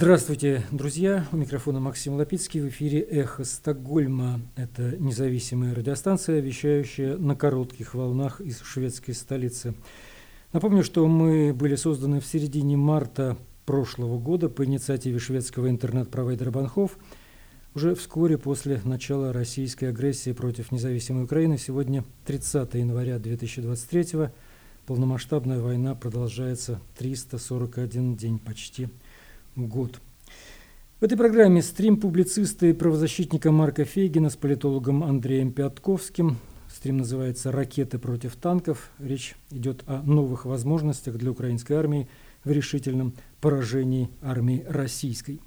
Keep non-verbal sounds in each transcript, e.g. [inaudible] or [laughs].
Здравствуйте, друзья. У микрофона Максим Лапицкий. В эфире «Эхо Стокгольма». Это независимая радиостанция, вещающая на коротких волнах из шведской столицы. Напомню, что мы были созданы в середине марта прошлого года по инициативе шведского интернет-провайдера Банхов. Уже вскоре после начала российской агрессии против независимой Украины, сегодня 30 января 2023 года, полномасштабная война продолжается 341 день почти год. В этой программе стрим публициста и правозащитника Марка Фейгина с политологом Андреем Пятковским. Стрим называется «Ракеты против танков». Речь идет о новых возможностях для украинской армии в решительном поражении армии российской.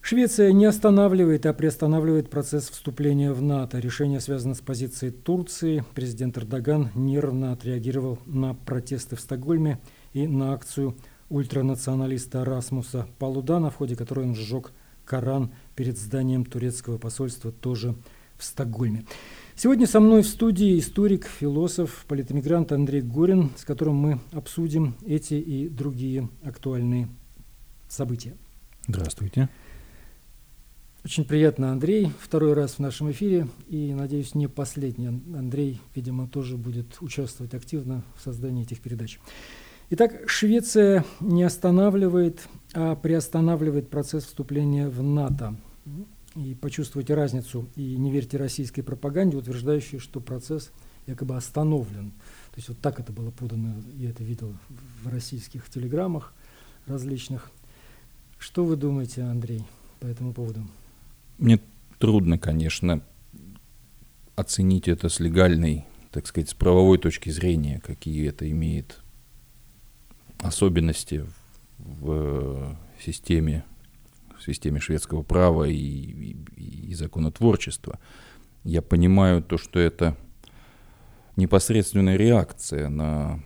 Швеция не останавливает, а приостанавливает процесс вступления в НАТО. Решение связано с позицией Турции. Президент Эрдоган нервно отреагировал на протесты в Стокгольме и на акцию ультранационалиста Расмуса Палудана, в ходе которой он сжег Коран перед зданием турецкого посольства тоже в Стокгольме. Сегодня со мной в студии историк, философ, политэмигрант Андрей Горин, с которым мы обсудим эти и другие актуальные события. Здравствуйте. Очень приятно, Андрей, второй раз в нашем эфире, и, надеюсь, не последний. Андрей, видимо, тоже будет участвовать активно в создании этих передач. Итак, Швеция не останавливает, а приостанавливает процесс вступления в НАТО. И почувствуйте разницу, и не верьте российской пропаганде, утверждающей, что процесс якобы остановлен. То есть вот так это было подано, я это видел в российских телеграммах различных. Что вы думаете, Андрей, по этому поводу? Мне трудно, конечно, оценить это с легальной, так сказать, с правовой точки зрения, какие это имеет особенности в системе, в системе шведского права и, и, и законотворчества. Я понимаю то, что это непосредственная реакция на,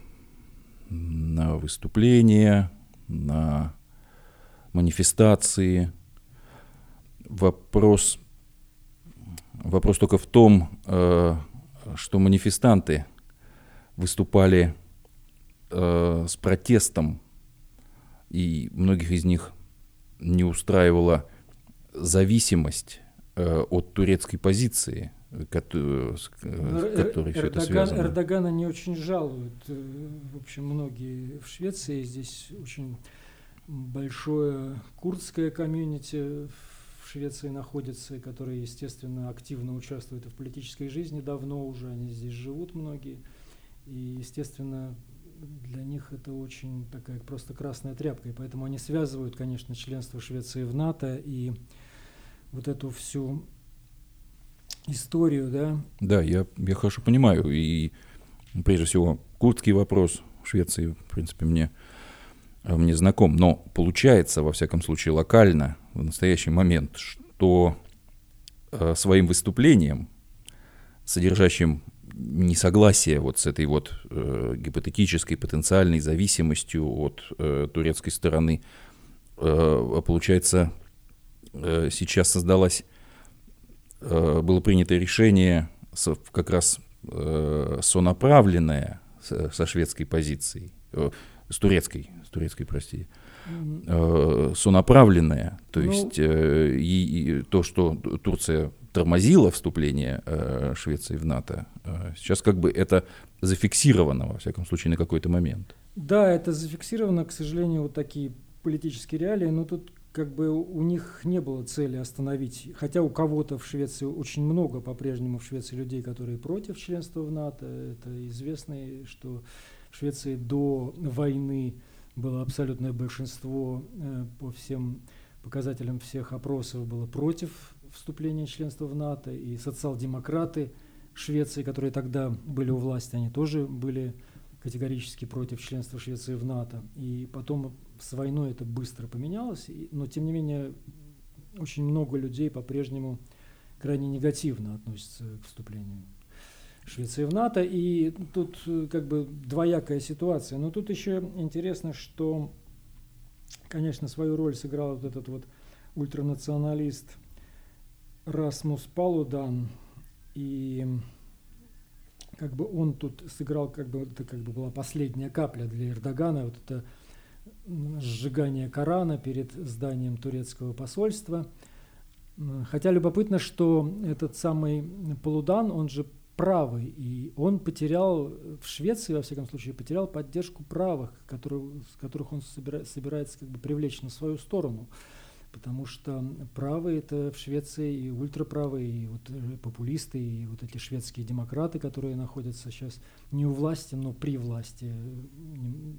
на выступления, на манифестации. Вопрос, вопрос только в том, э, что манифестанты выступали э, с протестом, и многих из них не устраивала зависимость э, от турецкой позиции, который, с которой все это связано. Эрдогана не очень жалуют. Э, в общем, многие в Швеции. Здесь очень большое курдское комьюнити в Швеции находится, которые, естественно, активно участвуют в политической жизни давно уже. Они здесь живут многие. И, естественно, для них это очень такая просто красная тряпка, и поэтому они связывают, конечно, членство Швеции в НАТО и вот эту всю историю, да? Да, я, я хорошо понимаю, и прежде всего курдский вопрос в Швеции, в принципе, мне, э, мне знаком, но получается, во всяком случае, локально, в настоящий момент, что э, своим выступлением, содержащим несогласие вот с этой вот э, гипотетической потенциальной зависимостью от э, турецкой стороны. Э, получается, э, сейчас создалась, э, было принято решение со, как раз э, сонаправленное со, со шведской позицией, э, с турецкой, с турецкой, прости, э, сонаправленное, то ну, есть э, и, и то, что Турция тормозило вступление э, Швеции в НАТО, э, сейчас как бы это зафиксировано, во всяком случае, на какой-то момент. Да, это зафиксировано, к сожалению, вот такие политические реалии, но тут как бы у них не было цели остановить, хотя у кого-то в Швеции очень много по-прежнему в Швеции людей, которые против членства в НАТО. Это известно, что в Швеции до войны было абсолютное большинство э, по всем показателям всех опросов было против вступления членства в НАТО, и социал-демократы Швеции, которые тогда были у власти, они тоже были категорически против членства Швеции в НАТО. И потом с войной это быстро поменялось, но тем не менее очень много людей по-прежнему крайне негативно относятся к вступлению Швеции в НАТО. И тут э, как бы двоякая ситуация. Но тут еще интересно, что, конечно, свою роль сыграл вот этот вот ультранационалист Расмус Палудан, и как бы он тут сыграл, как бы это как бы была последняя капля для Эрдогана, вот это сжигания Корана перед зданием турецкого посольства. Хотя любопытно, что этот самый Полудан, он же правый, и он потерял, в Швеции, во всяком случае, потерял поддержку правых, которые, с которых он собира, собирается как бы привлечь на свою сторону потому что правые это в Швеции и ультраправые, и вот э, популисты, и вот эти шведские демократы, которые находятся сейчас не у власти, но при власти, э,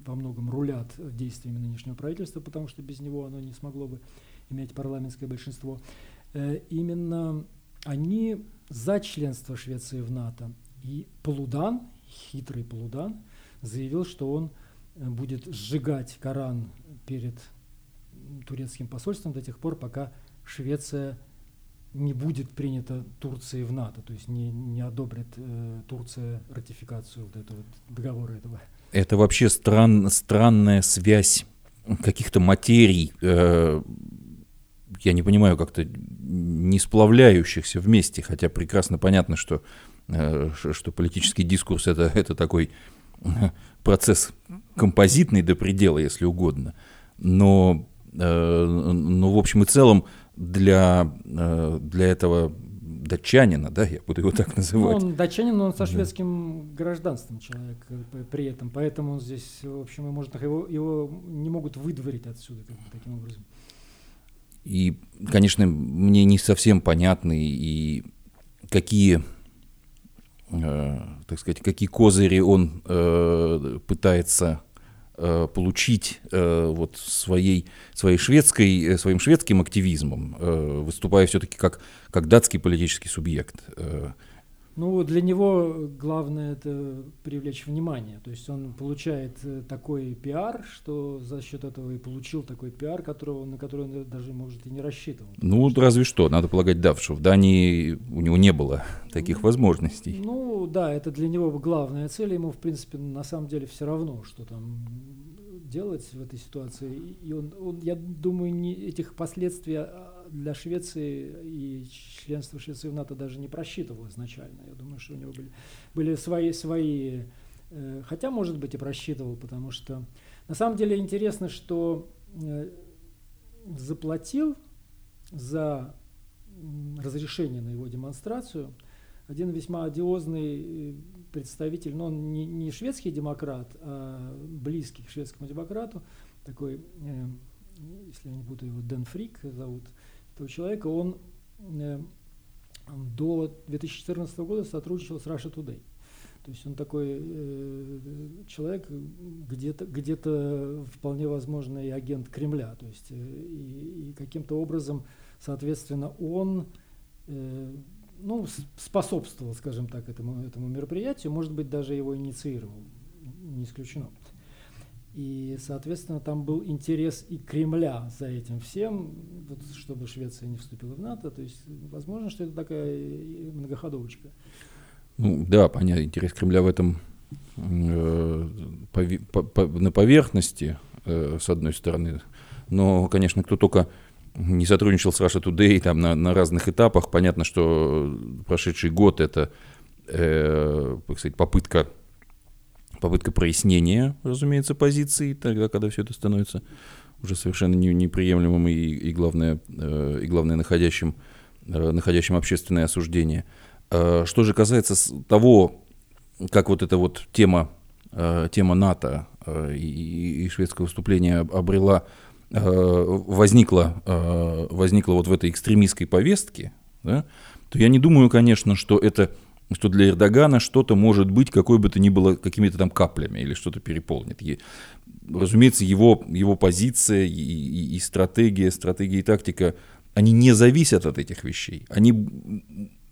во многом рулят действиями нынешнего правительства, потому что без него оно не смогло бы иметь парламентское большинство. Э, именно они за членство Швеции в НАТО. И Полудан, хитрый Полудан, заявил, что он будет сжигать Коран перед турецким посольством до тех пор, пока Швеция не будет принята Турцией в НАТО, то есть не, не одобрит э, Турция ратификацию вот этого договора этого. Это вообще стран, странная связь каких-то материй, э, я не понимаю, как-то не сплавляющихся вместе, хотя прекрасно понятно, что, э, что политический дискурс это, это такой процесс композитный до предела, если угодно. Но Э, ну, в общем и целом, для, э, для этого датчанина, да, я буду его так называть. Ну, он датчанин, но он со шведским да. гражданством человек э, при этом, поэтому он здесь, в общем, и может, его, его не могут выдворить отсюда как бы, таким образом. И, конечно, мне не совсем понятны и какие, э, так сказать, какие козыри он э, пытается получить э, вот своей, своей шведской, э, своим шведским активизмом, выступая все-таки как, как датский политический субъект. Ну, для него главное это привлечь внимание. То есть он получает такой пиар, что за счет этого и получил такой пиар, которого, на который он даже, может, и не рассчитывал. Ну, что... разве что, надо полагать, да, что в Дании у него не было таких ну, возможностей. Ну, да, это для него главная цель. Ему, в принципе, на самом деле все равно, что там делать в этой ситуации. И он, он я думаю, не, этих последствий а, для Швеции и членства Швеции в НАТО даже не просчитывал изначально. Я думаю, что у него были, были свои, свои э, хотя, может быть, и просчитывал, потому что на самом деле интересно, что э, заплатил за разрешение на его демонстрацию один весьма одиозный э, представитель, но он не, не шведский демократ, а близкий к шведскому демократу, такой, э, если я не буду его, Дэн Фрик зовут этого человека, он э, до 2014 года сотрудничал с Russia Today. То есть он такой э, человек, где-то где вполне возможно и агент Кремля. То есть э, и, и каким-то образом, соответственно, он э, ну, способствовал, скажем так, этому, этому мероприятию, может быть, даже его инициировал, не исключено. И, соответственно, там был интерес и Кремля за этим всем, вот, чтобы Швеция не вступила в НАТО. То есть, возможно, что это такая многоходовочка. Ну да, понятно, интерес Кремля в этом э, по, по, на поверхности, э, с одной стороны. Но, конечно, кто только не сотрудничал с Russia Today там на, на разных этапах. Понятно, что прошедший год это, э, сказать, попытка, попытка прояснения, разумеется, позиции, тогда, когда все это становится уже совершенно не, неприемлемым и, и главное, э, и главное находящим, э, находящим общественное осуждение. Э, что же касается того, как вот эта вот тема, э, тема НАТО э, и, и шведского выступления обрела Э, возникла, э, возникла вот в этой экстремистской повестке, да, то я не думаю, конечно, что это что для Эрдогана что-то может быть, какой бы то ни было, какими-то там каплями или что-то переполнит. И, разумеется, его, его позиция и, и, и стратегия, стратегия и тактика, они не зависят от этих вещей. Они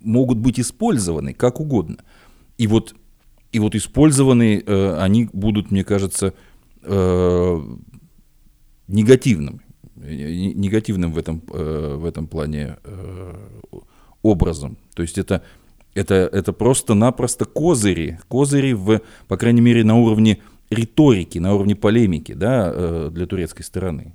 могут быть использованы как угодно. И вот, и вот использованы э, они будут, мне кажется, э, негативным, негативным в этом, э, в этом плане э, образом. То есть это, это, это просто-напросто козыри, козыри, в, по крайней мере, на уровне риторики, на уровне полемики да, э, для турецкой стороны.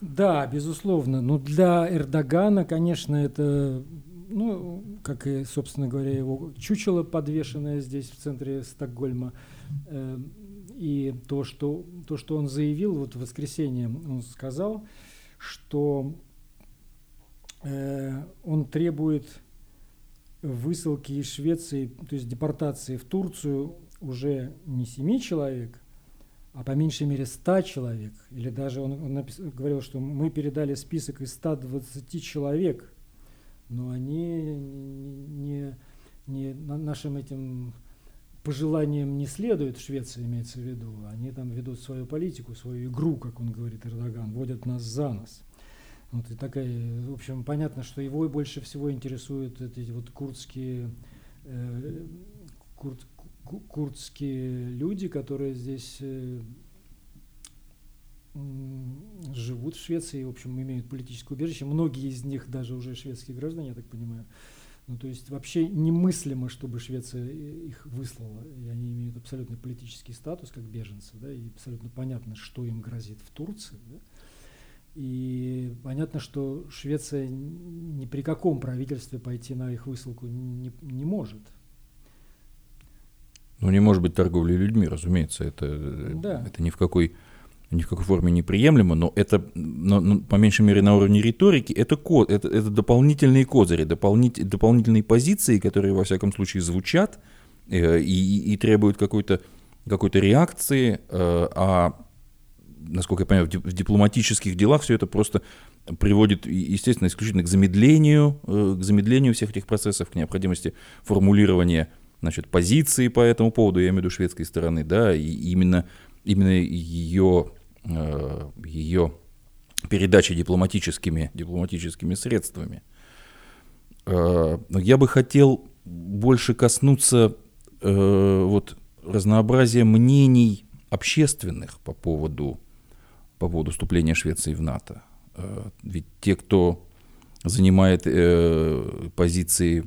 Да, безусловно. Но для Эрдогана, конечно, это, ну, как и, собственно говоря, его чучело, подвешенное здесь в центре Стокгольма, и то, что, то, что он заявил, вот в воскресенье он сказал, что э, он требует высылки из Швеции, то есть депортации в Турцию уже не семи человек, а по меньшей мере 100 человек. Или даже он, он напис, говорил, что мы передали список из 120 человек, но они не, не, не нашим этим пожеланиям не следуют в Швеции, имеется в виду. Они там ведут свою политику, свою игру, как он говорит, Эрдоган, водят нас за нос. Вот и такая, в общем, понятно, что его больше всего интересуют эти вот курдские, э, курд, курдские люди, которые здесь э, живут в Швеции, в общем, имеют политическое убежище. Многие из них даже уже шведские граждане, я так понимаю. Ну, то есть вообще немыслимо, чтобы Швеция их выслала. И они имеют абсолютный политический статус, как беженцы, да, и абсолютно понятно, что им грозит в Турции. Да. И понятно, что Швеция ни при каком правительстве пойти на их высылку не, не может. Ну, не может быть торговли людьми, разумеется, это, да. это ни в какой ни в какой форме неприемлемо, но это, но, но, по меньшей мере, на уровне риторики, это, ко, это, это дополнительные козыри, дополнит, дополнительные позиции, которые, во всяком случае, звучат э, и, и требуют какой-то какой реакции, э, а насколько я понимаю, в дипломатических делах все это просто приводит, естественно, исключительно к замедлению, э, к замедлению всех этих процессов, к необходимости формулирования значит, позиции по этому поводу, я имею в виду шведской стороны, да, и именно, именно ее, э, ее передачи дипломатическими, дипломатическими средствами. Э, я бы хотел больше коснуться вот разнообразия мнений общественных по поводу по поводу вступления Швеции в НАТО. Э, ведь те, кто занимает э, позиции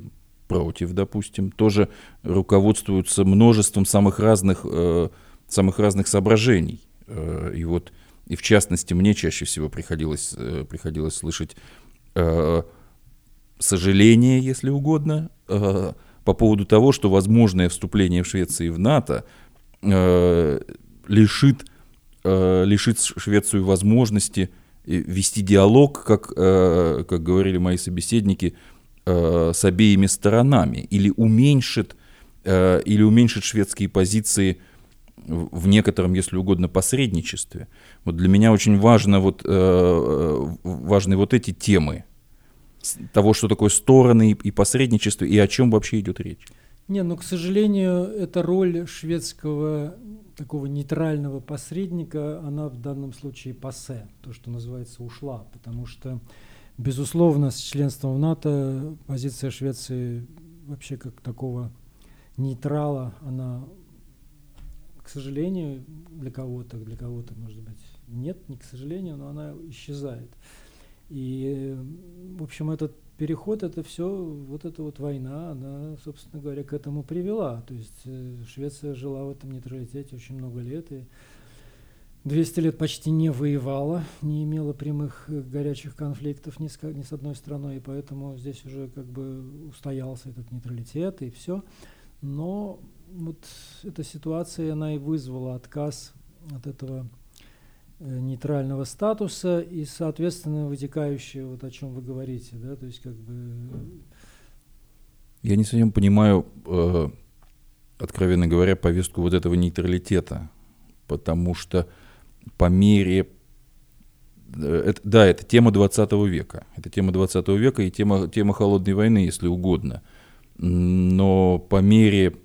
против, допустим, тоже руководствуются множеством самых разных, э, самых разных соображений. И вот, и в частности, мне чаще всего приходилось, приходилось слышать сожаление, если угодно, по поводу того, что возможное вступление в Швеции в НАТО лишит э, лишит Швецию возможности э, вести диалог, как, э, как говорили мои собеседники, э, с обеими сторонами, или уменьшит, э, или уменьшит шведские позиции в некотором, если угодно, посредничестве. Вот для меня очень важно вот, э, важны вот эти темы того, что такое стороны и посредничество, и о чем вообще идет речь. Не, ну, к сожалению, эта роль шведского такого нейтрального посредника, она в данном случае пассе, то, что называется, ушла, потому что, безусловно, с членством в НАТО позиция Швеции вообще как такого нейтрала, она, к сожалению, для кого-то, для кого-то, может быть, нет, не к сожалению, но она исчезает. И, в общем, этот переход это все, вот эта вот война, она, собственно говоря, к этому привела. То есть э, Швеция жила в этом нейтралитете очень много лет и 200 лет почти не воевала, не имела прямых э, горячих конфликтов ни с, ни с одной страной, и поэтому здесь уже как бы устоялся этот нейтралитет и все. Но вот эта ситуация, она и вызвала отказ от этого нейтрального статуса и, соответственно, вытекающее, вот о чем вы говорите, да, то есть как бы... Э, Я не совсем понимаю, э, откровенно говоря, повестку вот этого нейтралитета, потому что по мере... Э, это, да, это тема 20 века. Это тема 20 века и тема, тема холодной войны, если угодно. Но по мере,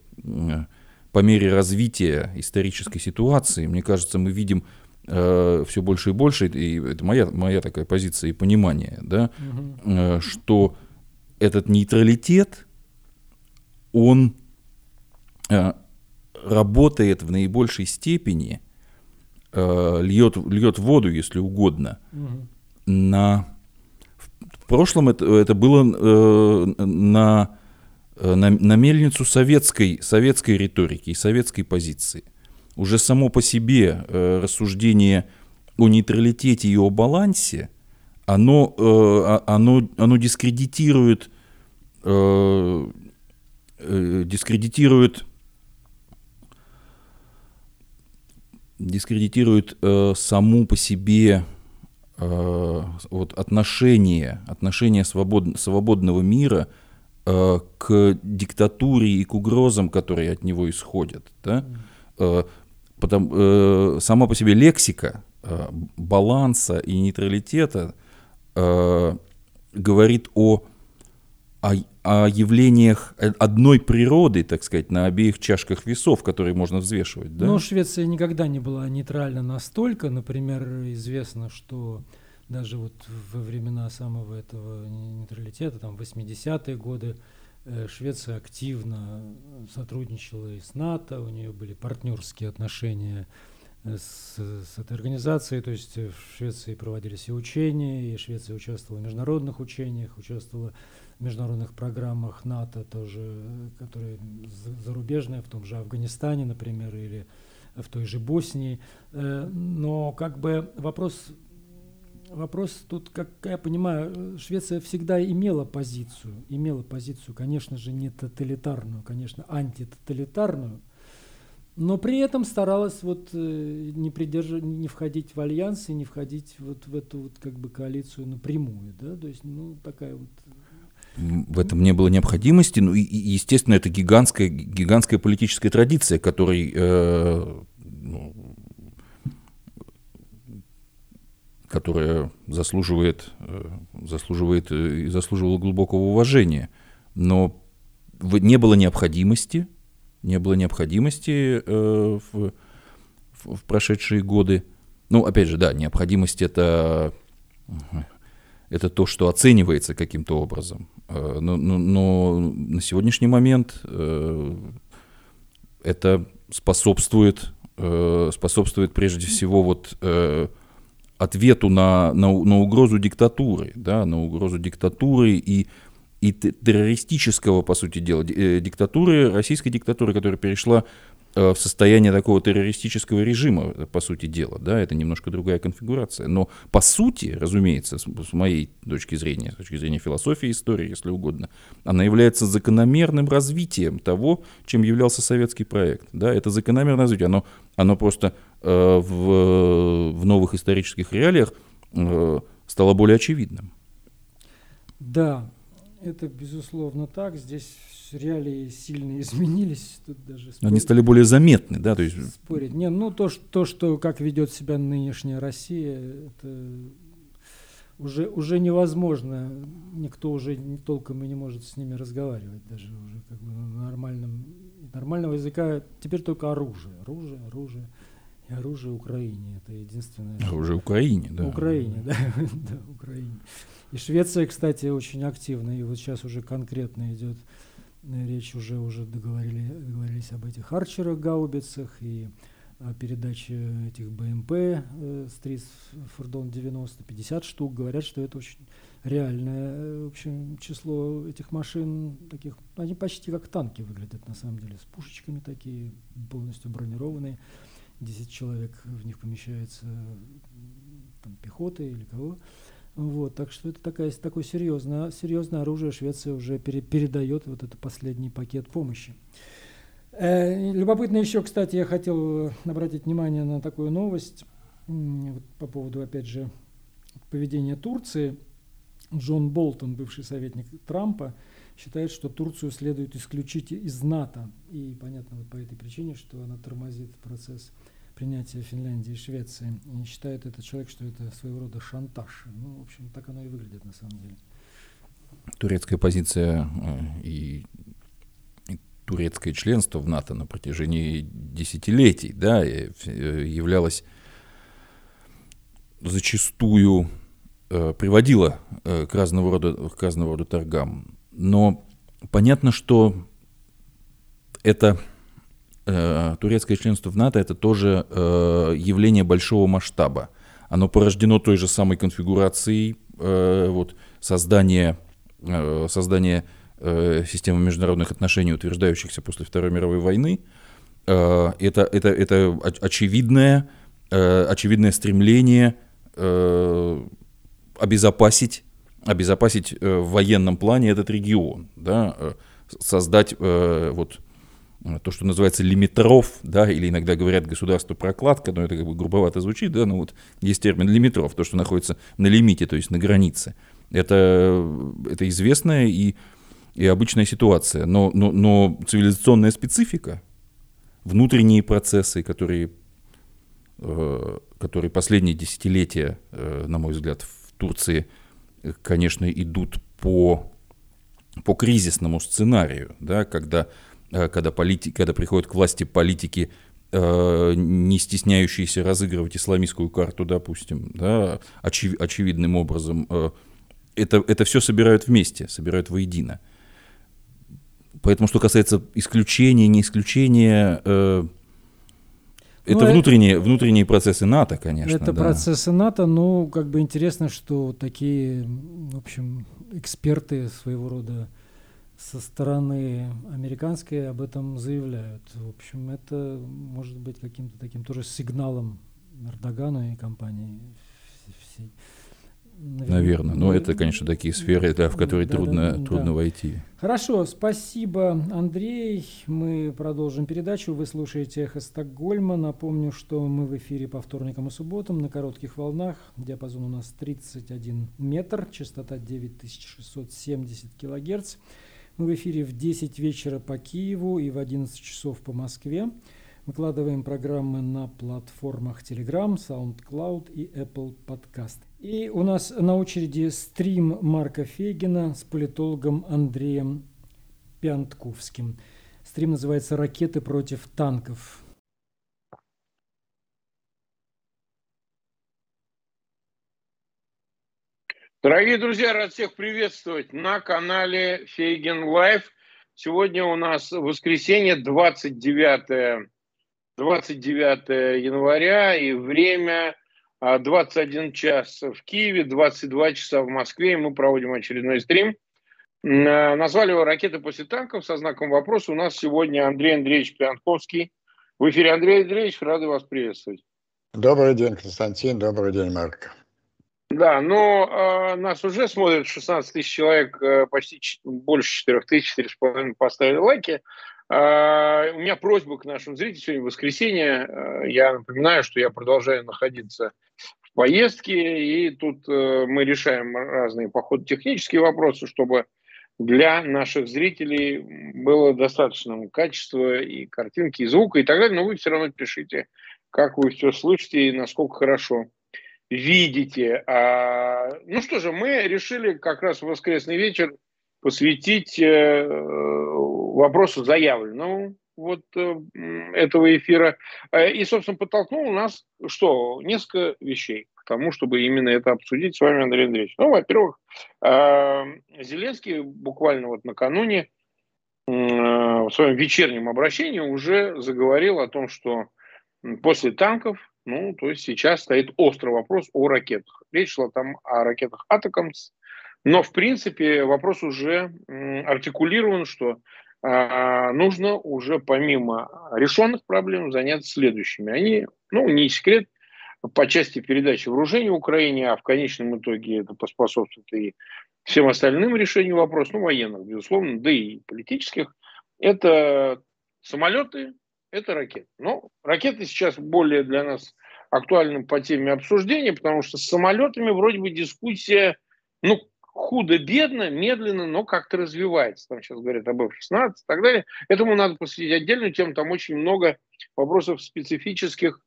по мере развития исторической ситуации, мне кажется, мы видим э, все больше и больше, и это моя, моя такая позиция и понимание, да, угу. э, что этот нейтралитет, он э, работает в наибольшей степени, э, льет, льет воду, если угодно, угу. на... В прошлом это, это было э, на, э, на, на мельницу советской, советской риторики и советской позиции – уже само по себе э, рассуждение о нейтралитете и о балансе, оно, э, оно, оно дискредитирует, э, э, дискредитирует дискредитирует э, саму по себе э, вот отношение, отношение свобод, свободного мира э, к диктатуре и к угрозам, которые от него исходят. Да? Э, потому, э, сама по себе лексика э, баланса и нейтралитета э, говорит о о, о явлениях одной природы, так сказать, на обеих чашках весов, которые можно взвешивать. Да? Но Швеция никогда не была нейтральна настолько. Например, известно, что даже вот во времена самого этого нейтралитета, там 80-е годы, Швеция активно сотрудничала и с НАТО, у нее были партнерские отношения э, с, с этой организацией, то есть в Швеции проводились и учения, и Швеция участвовала в международных учениях, участвовала международных программах НАТО тоже, которые зарубежные, в том же Афганистане, например, или в той же Боснии. Э, но как бы вопрос, вопрос тут, как я понимаю, Швеция всегда имела позицию, имела позицию, конечно же, не тоталитарную, конечно, антитоталитарную, но при этом старалась вот э, не придерживать, не входить в альянсы, не входить вот в эту вот как бы коалицию напрямую, да, то есть, ну, такая вот в этом не было необходимости. Ну и, естественно, это гигантская, гигантская политическая традиция, которой, э, ну, которая заслуживает, э, заслуживает э, и заслуживала глубокого уважения. Но не было необходимости, не было необходимости э, в, в, прошедшие годы. Ну, опять же, да, необходимость это это то, что оценивается каким-то образом. Но, но, но на сегодняшний момент это способствует, способствует прежде всего вот ответу на, на, на угрозу диктатуры, да, на угрозу диктатуры и, и террористического, по сути дела, диктатуры, российской диктатуры, которая перешла Э, в состояние такого террористического режима, э, по сути дела, да, это немножко другая конфигурация. Но по сути, разумеется, с, моей точки зрения, с точки зрения философии истории, если угодно, она является закономерным развитием того, чем являлся советский проект. Да, это закономерное развитие, оно, оно просто э, в, в новых исторических реалиях э, стало более очевидным. Да, это безусловно так. Здесь реалии сильно изменились. Тут даже спорить, Они стали более заметны, да? То есть... Спорить. Не, ну то, что, то, что как ведет себя нынешняя Россия, это уже, уже невозможно. Никто уже толком и не может с ними разговаривать даже уже как бы на нормальном, нормального языка. Теперь только оружие, оружие, оружие. И оружие Украине. Это единственное. Оружие Украине, да. Украине, да, [laughs] да, Украине. И Швеция, кстати, очень активна. И вот сейчас уже конкретно идет речь уже уже договорили, договорились об этих арчерах, гаубицах и о передаче этих БМП э, Стрис Фордон 90, 50 штук. Говорят, что это очень реальное э, в общем, число этих машин. Таких, они почти как танки выглядят на самом деле, с пушечками такие, полностью бронированные. 10 человек в них помещается там, пехоты или кого. Вот, так что это такая, такое серьезное, серьезное оружие Швеция уже пере, передает вот этот последний пакет помощи. Э, любопытно еще, кстати, я хотел обратить внимание на такую новость вот по поводу, опять же, поведения Турции. Джон Болтон, бывший советник Трампа, считает, что Турцию следует исключить из НАТО. И понятно вот по этой причине, что она тормозит процесс принятия Финляндии и Швеции. И считает этот человек, что это своего рода шантаж. Ну, в общем, так оно и выглядит на самом деле. Турецкая позиция э, и, турецкое членство в НАТО на протяжении десятилетий да, э, являлось зачастую э, приводило э, к, разного рода, к разного рода торгам. Но понятно, что это э, турецкое членство в НАТО это тоже э, явление большого масштаба. Оно порождено той же самой конфигурацией э, вот, создания, э, создания э, системы международных отношений, утверждающихся после Второй мировой войны. Э, это, это, это очевидное, э, очевидное стремление э, обезопасить, обезопасить э, в военном плане этот регион, да, э, создать э, вот, то, что называется лимитров, да, или иногда говорят государство прокладка, но это как бы грубовато звучит, да, но вот есть термин лимитров, то, что находится на лимите, то есть на границе. Это, это известная и, и обычная ситуация, но, но, но цивилизационная специфика, внутренние процессы, которые, которые последние десятилетия, на мой взгляд, в Турции, конечно, идут по, по кризисному сценарию, да, когда Э, когда, полити... когда приходят к власти политики, э, не стесняющиеся разыгрывать исламистскую карту, допустим, да, очев... очевидным образом, э, это, это все собирают вместе, собирают воедино. Поэтому, что касается исключения, не исключения, это ну, внутренние, это, внутренние процессы НАТО, конечно. Это да. процессы НАТО, но как бы интересно, что такие, в общем, эксперты своего рода со стороны американской об этом заявляют. В общем, это может быть каким-то таким тоже сигналом Эрдогану и компании всей. Наверное, но это, конечно, такие сферы, да, в которые да, трудно, да, трудно да. войти. Хорошо, спасибо, Андрей. Мы продолжим передачу. Вы слушаете «Эхо Стокгольма». Напомню, что мы в эфире по вторникам и субботам на коротких волнах. Диапазон у нас 31 метр, частота 9670 килогерц. Мы в эфире в 10 вечера по Киеву и в 11 часов по Москве. Выкладываем программы на платформах Telegram, SoundCloud и Apple Podcast. И у нас на очереди стрим Марка Фейгина с политологом Андреем Пянтковским. Стрим называется «Ракеты против танков». Дорогие друзья, рад всех приветствовать на канале Фейгин Live. Сегодня у нас воскресенье, 29, 29 января, и время 21 а, час в Киеве, 22 часа в Москве, и мы проводим очередной стрим. А, назвали его «Ракеты после танков» со знаком вопроса. У нас сегодня Андрей Андреевич Пионтковский. В эфире Андрей Андреевич, рады вас приветствовать. Добрый день, Константин, добрый день, Марк. Да, но э, нас уже смотрят 16 тысяч человек, э, почти больше 4 тысяч, 4,5 поставили лайки. Э, у меня просьба к нашим зрителям, сегодня воскресенье, э, я напоминаю, что я продолжаю находиться в поездке, и тут э, мы решаем разные по ходу технические вопросы, чтобы для наших зрителей было достаточно качества и картинки, и звука и так далее, но вы все равно пишите, как вы все слышите и насколько хорошо видите. А, ну что же, мы решили как раз в воскресный вечер посвятить э, вопросу заявленному вот э, этого эфира. Э, и, собственно, подтолкнул нас, что, несколько вещей к тому, чтобы именно это обсудить с вами, Андрей Андреевич. Ну, во-первых, э, Зеленский буквально вот накануне в своем вечернем обращении уже заговорил о том, что после танков ну, то есть сейчас стоит острый вопрос о ракетах. Речь шла там о ракетах Атакамс, но, в принципе, вопрос уже артикулирован, что нужно уже помимо решенных проблем заняться следующими. Они, ну, не секрет, по части передачи вооружений Украине, а в конечном итоге это поспособствует и всем остальным решениям вопросов, ну, военных, безусловно, да и политических, это самолеты, это ракеты. Но ракеты сейчас более для нас актуальны по теме обсуждения, потому что с самолетами вроде бы дискуссия, ну, худо-бедно, медленно, но как-то развивается. Там сейчас говорят об F-16 и так далее. Этому надо посвятить отдельную тему. Там очень много вопросов специфических,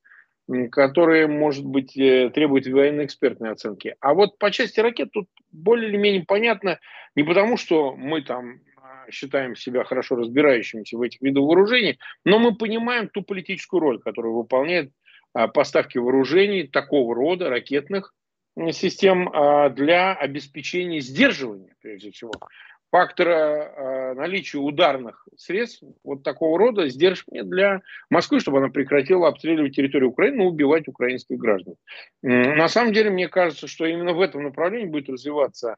которые, может быть, э, требуют военно-экспертной оценки. А вот по части ракет тут более или менее понятно не потому, что мы там считаем себя хорошо разбирающимися в этих видах вооружений, но мы понимаем ту политическую роль, которую выполняет а, поставки вооружений такого рода, ракетных систем, а, для обеспечения сдерживания, прежде всего, фактора а, наличия ударных средств вот такого рода сдерживания для Москвы, чтобы она прекратила обстреливать территорию Украины и убивать украинских граждан. На самом деле, мне кажется, что именно в этом направлении будет развиваться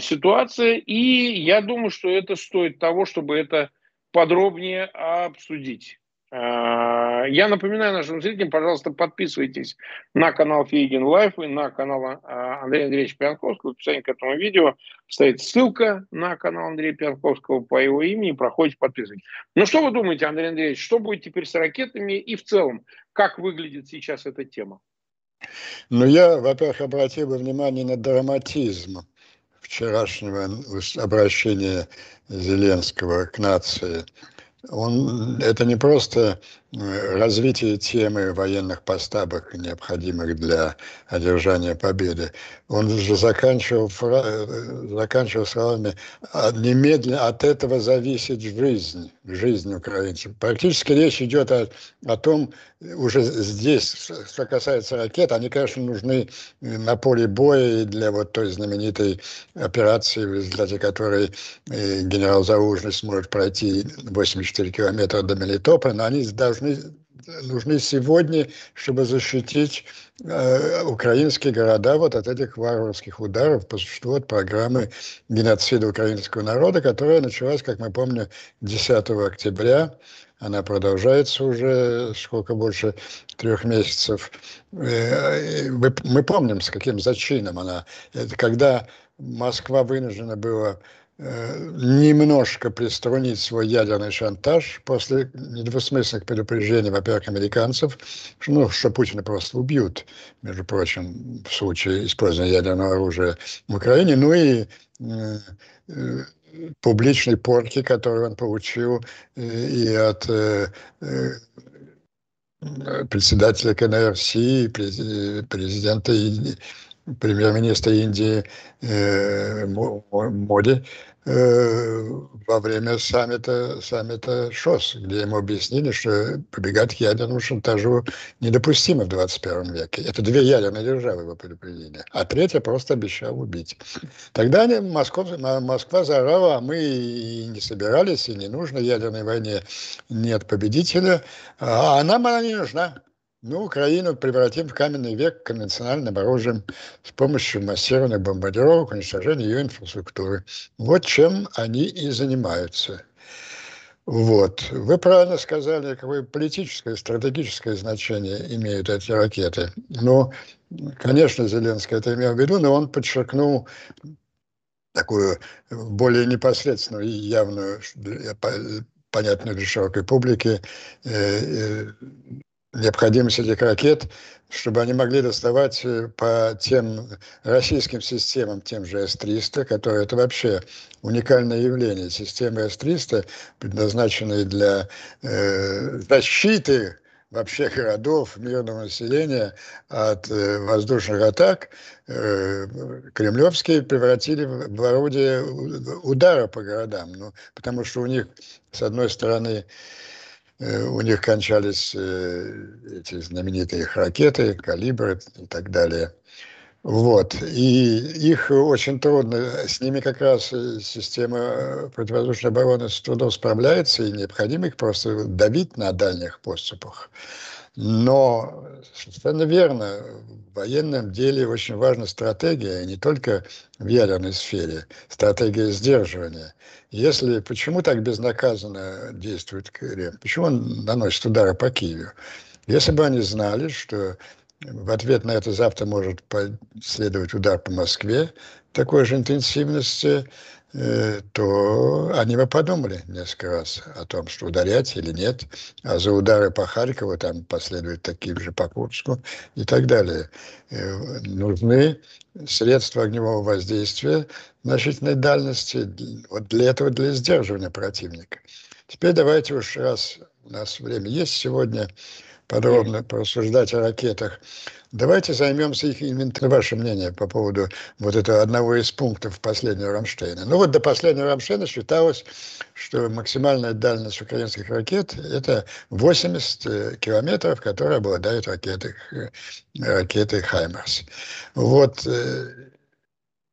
ситуация, и я думаю, что это стоит того, чтобы это подробнее обсудить. А, я напоминаю нашим зрителям, пожалуйста, подписывайтесь на канал Фейгин Live и на канал а, Андрея Андреевича Пионтковского. В описании к этому видео стоит ссылка на канал Андрея Пионтковского по его имени. Проходите, подписывайтесь. Ну что вы думаете, Андрей Андреевич, что будет теперь с ракетами и в целом, как выглядит сейчас эта тема? Ну, я, во-первых, обратил бы внимание на драматизм вчерашнего обращения Зеленского к нации. Он, это не просто развитие темы военных поставок, необходимых для одержания победы. Он же заканчивал, э, заканчивал словами «А «немедленно от этого зависит жизнь, жизнь украинцев». Практически речь идет о, о том, уже здесь, что касается ракет, они, конечно, нужны на поле боя и для вот той знаменитой операции, в результате которой э, генерал Заужный сможет пройти 84 километра до Мелитополя, но они должны нужны, сегодня, чтобы защитить э, украинские города вот от этих варварских ударов по существу от программы геноцида украинского народа, которая началась, как мы помним, 10 октября. Она продолжается уже сколько больше трех месяцев. Э, мы помним, с каким зачином она. Это когда Москва вынуждена была немножко приструнить свой ядерный шантаж после недвусмысленных предупреждений, во-первых, американцев, что, ну, что Путина просто убьют, между прочим, в случае использования ядерного оружия в Украине, ну и э, э, публичной порки, которую он получил э, и от э, э, председателя КНРС, президента премьер-министра Индии э, Моди э, во время саммита, саммита ШОС, где ему объяснили, что побегать к ядерному шантажу недопустимо в 21 веке. Это две ядерные державы его предупредили, а третья просто обещал убить. Тогда они, Москва, Москва заорала, а мы и не собирались, и не нужно ядерной войне, нет победителя, а нам она не нужна. Ну, Украину превратим в каменный век конвенциональным оружием с помощью массированных бомбардировок, уничтожения ее инфраструктуры. Вот чем они и занимаются. Вот. Вы правильно сказали, какое политическое, стратегическое значение имеют эти ракеты. Ну, конечно, Зеленский это имел в виду, но он подчеркнул такую более непосредственную и явную, понятную для широкой публики, э, э, необходимость этих ракет, чтобы они могли доставать э, по тем российским системам, тем же С-300, которые это вообще уникальное явление. Системы С-300, предназначенные для э, защиты вообще городов, мирного населения от э, воздушных атак, э, кремлевские превратили в орудие удара по городам. Ну, потому что у них, с одной стороны, у них кончались э, эти знаменитые ракеты, калибры и так далее. Вот. И их очень трудно, с ними как раз э, система противовоздушной обороны с трудом справляется, и необходимо их просто давить на дальних поступах. Но совершенно верно, в военном деле очень важна стратегия, и не только в ядерной сфере, стратегия сдерживания. Если, почему так безнаказанно действует Кремль? Почему он наносит удары по Киеву? Если бы они знали, что в ответ на это завтра может последовать удар по Москве такой же интенсивности, то они бы подумали несколько раз о том, что ударять или нет. А за удары по Харькову там последуют такие же по Курску и так далее. Э, нужны средства огневого воздействия значительной дальности вот для этого, для сдерживания противника. Теперь давайте уж раз у нас время есть сегодня подробно порассуждать о ракетах. Давайте займемся их инвентарем. Ваше мнение по поводу вот этого одного из пунктов последнего Рамштейна. Ну вот до последнего Рамштейна считалось, что максимальная дальность украинских ракет – это 80 э, километров, которые обладают ракеты, э, ракеты «Хаймерс». Вот э,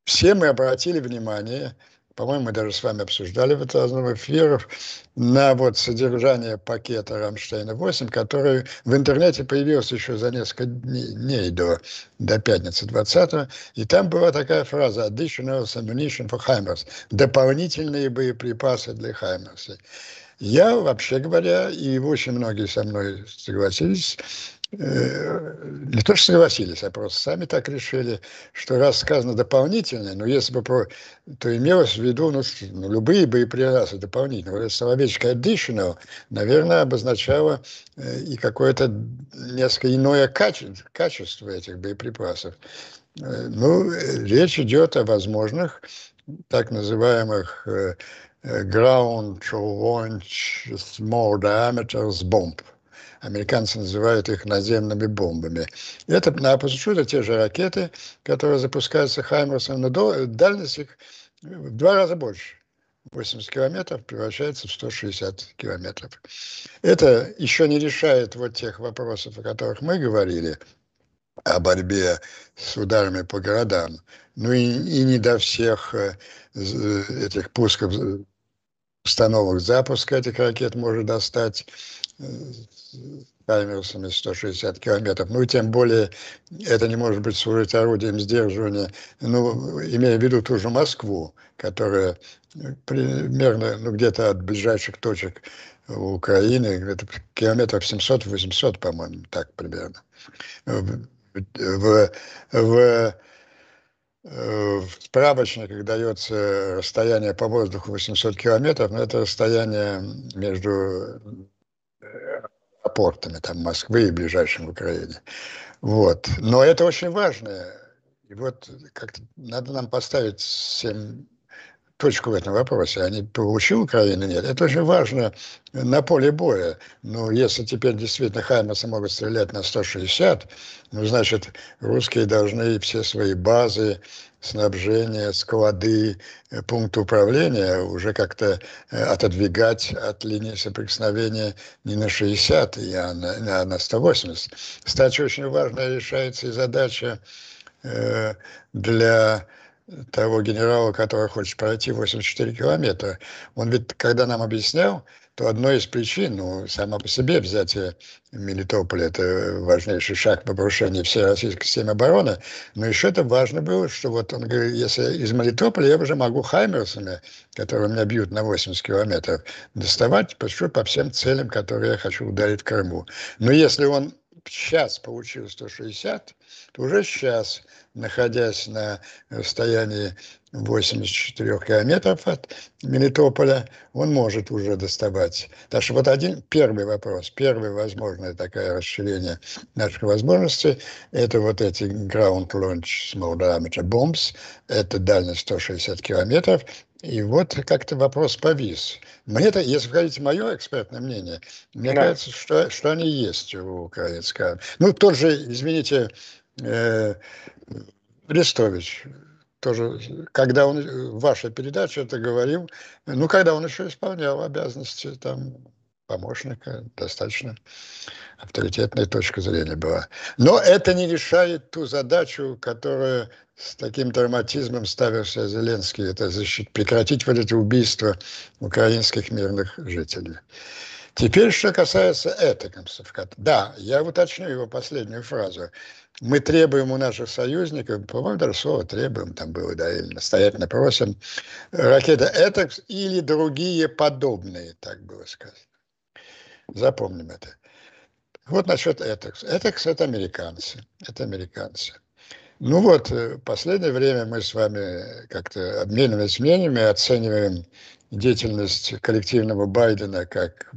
все мы обратили внимание – по-моему, мы даже с вами обсуждали в разных эфирах, на вот содержание пакета Рамштейна-8, который в интернете появился еще за несколько дней до, до пятницы 20 и там была такая фраза «additional ammunition for HIMARS» – дополнительные боеприпасы для HIMARS. Я, вообще говоря, и очень многие со мной согласились, не то что согласились, а просто сами так решили, что раз сказано дополнительное, но если бы про, то имелось в виду ну, ну, любые боеприпасы дополнительные. Вот это словечко additional, наверное, обозначало э, и какое-то несколько иное качество, качество этих боеприпасов. Э, ну, речь идет о возможных так называемых ground launch small diameters bomb – Американцы называют их наземными бомбами. Это, на сути, те же ракеты, которые запускаются Хаймерсом, но дальность их в два раза больше. 80 километров превращается в 160 километров. Это еще не решает вот тех вопросов, о которых мы говорили, о борьбе с ударами по городам. Ну и, и не до всех э, этих пусков, установок запуска этих ракет может достать Хаймерсами 160 километров. Ну, тем более, это не может быть служить орудием сдерживания, ну, имея в виду ту же Москву, которая примерно, ну, где-то от ближайших точек Украины, это километров 700-800, по-моему, так примерно. В, в, в в справочниках дается расстояние по воздуху 800 километров, но это расстояние между аэропортами там, Москвы и ближайшим в Украине. Вот. Но это очень важно. И вот как надо нам поставить всем точку в этом вопросе. Они получил Украина, нет. Это очень важно на поле боя. Но если теперь действительно Хаймерсы могут стрелять на 160, ну, значит, русские должны все свои базы, снабжение, склады, э, пункты управления уже как-то э, отодвигать от линии соприкосновения не на 60, а на, а на 180. Кстати, очень важная решается и задача э, для того генерала, который хочет пройти 84 километра. Он ведь, когда нам объяснял, то одной из причин, ну, само по себе взятие Мелитополя – это важнейший шаг по повышению всей российской системы обороны, но еще это важно было, что вот он говорит, если из Мелитополя я уже могу хаймерсами, которые меня бьют на 80 километров, доставать почти по всем целям, которые я хочу ударить в Крыму. Но если он сейчас получил 160, то уже сейчас, находясь на расстоянии 84 километров от Мелитополя, он может уже доставать. Так что вот один первый вопрос, первое возможное такое расширение наших возможностей, это вот эти ground launch small diameter bombs, это дальность 160 километров, и вот как-то вопрос повис. Мне это, если вы хотите мое экспертное мнение, мне да. кажется, что, что они есть у украинской Ну, тот же, извините, э, Арестович, тоже, когда он в вашей передаче это говорил, ну, когда он еще исполнял обязанности там помощника, достаточно авторитетная точка зрения была. Но это не решает ту задачу, которая с таким драматизмом ставился Зеленский, это защит, прекратить вот эти убийства украинских мирных жителей. Теперь, что касается этакомсов. Да, я уточню его последнюю фразу. Мы требуем у наших союзников, по-моему, даже слово требуем там было, да, или настоятельно просим, ракеты «Этакс» или другие подобные, так было сказано. Запомним это. Вот насчет «Этакс». «Этакс» — это американцы. Это американцы. Ну вот, в последнее время мы с вами как-то обмениваемся мнениями, оцениваем деятельность коллективного Байдена как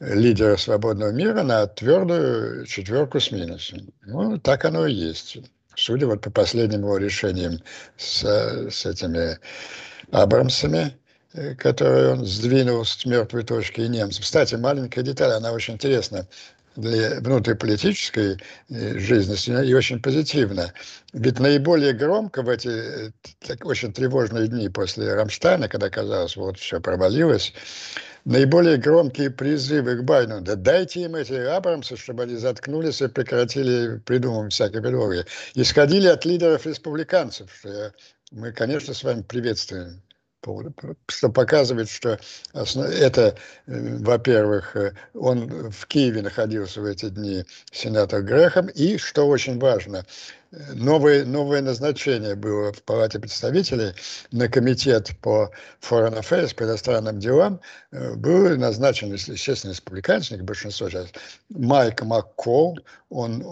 лидера свободного мира на твердую четверку с минусом. Ну, так оно и есть. Судя вот по последним его решениям с, с этими Абрамсами, э, которые он сдвинул с мертвой точки и немцев. Кстати, маленькая деталь, она очень интересна для внутриполитической э, жизни и очень позитивно. Ведь наиболее громко в эти э, так, очень тревожные дни после Рамштайна, когда казалось, вот все провалилось, наиболее громкие призывы к Байдену, да дайте им эти Абрамсы, чтобы они заткнулись и прекратили придумывать всякие предлоги, исходили от лидеров республиканцев, что мы, конечно, с вами приветствуем что показывает, что это, э, во-первых, э, он в Киеве находился в эти дни сенатор Грехом, и, что очень важно, новое, новое назначение было в Палате представителей на комитет по Foreign Affairs, по иностранным делам, э, был назначен, естественно, республиканцев, большинство сейчас, Майк Маккол, он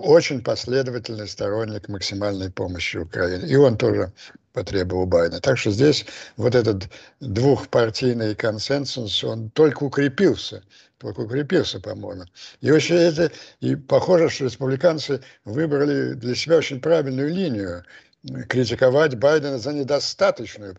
очень последовательный сторонник максимальной помощи Украине. И он тоже потребовал Байдена. Так что здесь вот этот двухпартийный консенсус, он только укрепился только укрепился, по-моему. И вообще это, и похоже, что республиканцы выбрали для себя очень правильную линию критиковать Байдена за недостаточную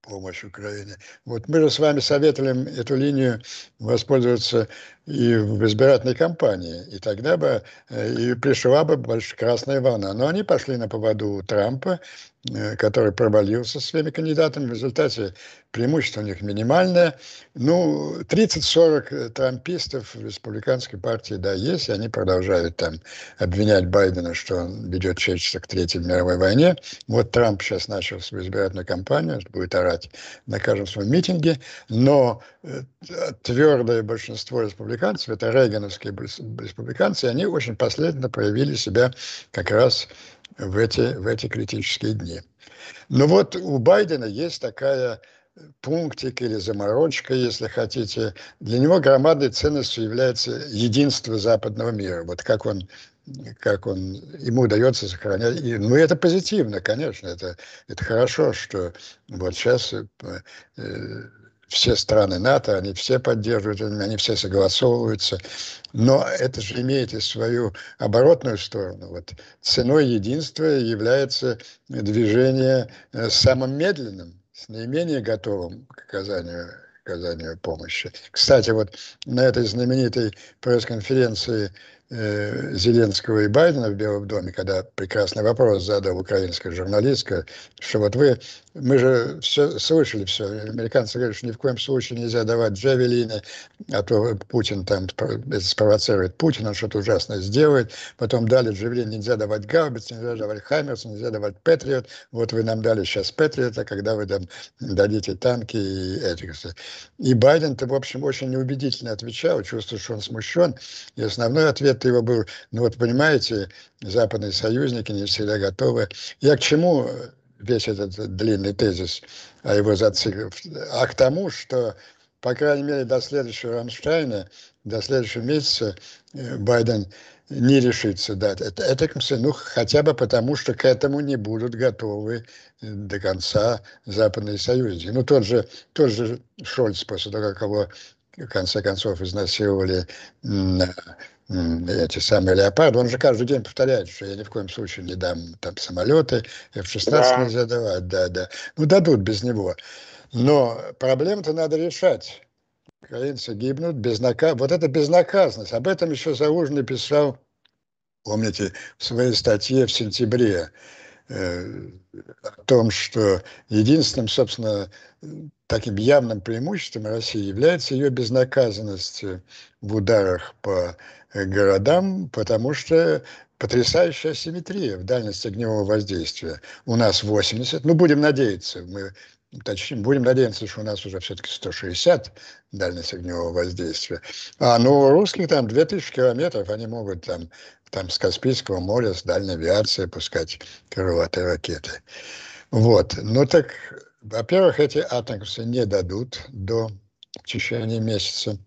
помощь Украине. Вот мы же с вами советуем эту линию воспользоваться и в избирательной кампании. И тогда бы э, и пришла бы большая красная волна. Но они пошли на поводу Трампа, Э, который провалился своими кандидатами. В результате преимущество у них минимальное. Ну, 30-40 э, трампистов в республиканской партии, да, есть, и они продолжают там обвинять Байдена, что он ведет человечество к Третьей мировой войне. Вот Трамп сейчас начал свою избирательную кампанию, будет орать на каждом своем митинге, но твердое большинство республиканцев, это рейгановские республиканцы, они очень последовательно проявили себя как раз в эти, в эти критические дни. Но вот у Байдена есть такая пунктик или заморочка, если хотите. Для него громадной ценностью является единство западного мира. Вот как он как он, ему удается сохранять. И, ну, это позитивно, конечно, это, это хорошо, что вот сейчас э, все страны НАТО, они все поддерживают, они все согласовываются. Но это же имеет и свою оборотную сторону. Вот ценой единства является движение э, самым медленным, с наименее готовым к оказанию, оказанию помощи. Кстати, вот на этой знаменитой пресс-конференции э, Зеленского и Байдена в Белом доме, когда прекрасный вопрос задал украинская журналистка, что вот вы мы же все слышали все. Американцы говорят, что ни в коем случае нельзя давать джавелины, а то Путин там спровоцирует Путина, что-то ужасное сделает. Потом дали джавелин, нельзя давать гаубицы, нельзя давать хаймерс, нельзя давать патриот. Вот вы нам дали сейчас патриота, когда вы там дадите танки и эти. И Байден-то, в общем, очень неубедительно отвечал, чувствую, что он смущен. И основной ответ его был, ну вот понимаете, западные союзники не всегда готовы. Я к чему весь этот длинный тезис о его зацикле, а к тому, что, по крайней мере, до следующего Рамштайна, до следующего месяца э, Байден не решится дать. Это, это ну, хотя бы потому, что к этому не будут готовы э, до конца западные союзники. Ну, тот же, тот же Шольц, после того, как его в конце концов изнасиловали эти самые леопарды, он же каждый день повторяет, что я ни в коем случае не дам там самолеты, F-16 да. нельзя давать, да, да. Ну, дадут без него. Но проблему-то надо решать. Украинцы гибнут безнаказ... Вот это безнаказанность. Об этом еще Заужный писал, помните, в своей статье в сентябре э, о том, что единственным, собственно, таким явным преимуществом России является ее безнаказанность в ударах по городам, потому что потрясающая симметрия в дальности огневого воздействия. У нас 80, ну будем надеяться, мы точнее, будем надеяться, что у нас уже все-таки 160 дальность огневого воздействия. А ну у русских там 2000 километров, они могут там, там с Каспийского моря, с дальней авиации пускать крылатые ракеты. Вот, ну так, во-первых, эти атомсы не дадут до течения месяца.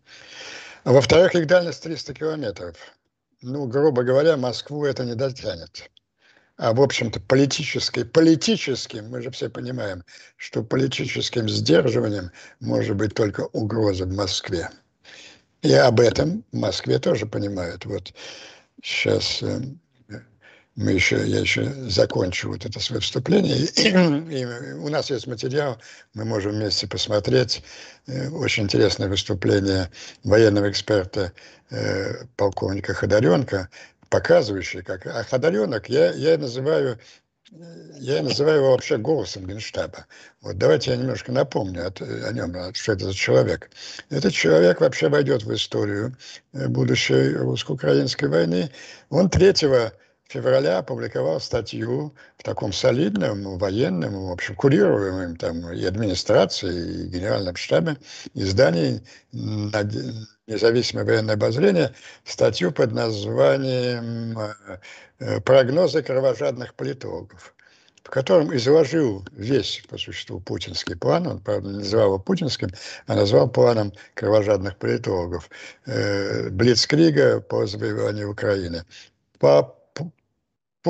А во-вторых, их дальность 300 километров. Ну, грубо говоря, Москву это не дотянет. А, в общем-то, политической, политическим, мы же все понимаем, что политическим сдерживанием может быть только угроза в Москве. И об этом в Москве тоже понимают. Вот сейчас э, мы еще, я еще закончу вот это свое вступление. И, [clears throat] и у нас есть материал, мы можем вместе посмотреть. Э, очень интересное выступление военного эксперта э, полковника Ходоренко, показывающее, как... А Ходоренок я, я называю я называю его вообще голосом Генштаба. Вот давайте я немножко напомню от, о нем, что это за человек. Этот человек вообще войдет в историю э, будущей русско-украинской войны. Он 3 февраля опубликовал статью в таком солидном, военном, в общем, курируемом там и администрацией, и генеральном штабе издании независимое военное обозрение, статью под названием э, «Прогнозы кровожадных политологов» в котором изложил весь, по существу, путинский план. Он, правда, не называл его путинским, а назвал планом кровожадных политологов э, Блицкрига по завоеванию Украины. По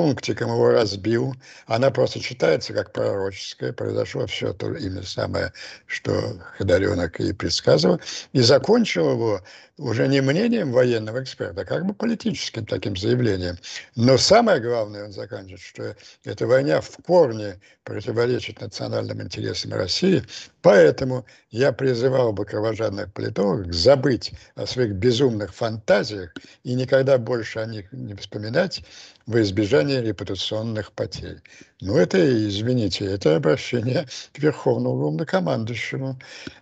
пунктиком его разбил. Она просто читается как пророческая. Произошло все то именно самое, что Ходоренок и предсказывал. И закончил его уже не мнением военного эксперта, а как бы политическим таким заявлением. Но самое главное, он заканчивает, что эта война в корне противоречит национальным интересам России, поэтому я призывал бы кровожадных политологов забыть о своих безумных фантазиях и никогда больше о них не вспоминать во избежание репутационных потерь. Ну, это, извините, это обращение к верховному главнокомандующему.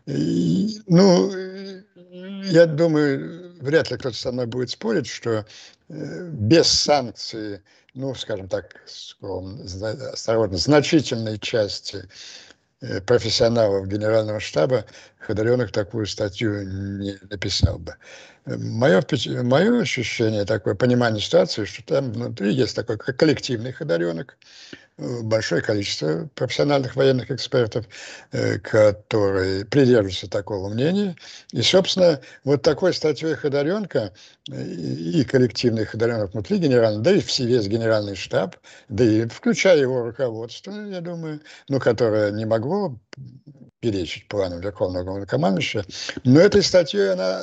И, ну, я думаю, вряд ли кто-то со мной будет спорить, что э, без санкций, ну, скажем так, осторожно, значительной части э, профессионалов Генерального штаба Ходоренок такую статью не написал бы. Мое, мое ощущение, такое понимание ситуации, что там внутри есть такой коллективный Ходоренок, большое количество профессиональных военных экспертов, э, которые придерживаются такого мнения. И, собственно, вот такой статьей Ходоренко э, и коллективный Ходоренок внутри генерального, да и весь генеральный штаб, да и включая его руководство, я думаю, ну, которое не могло перечить планам Верховного Главнокомандующего, но этой статьей она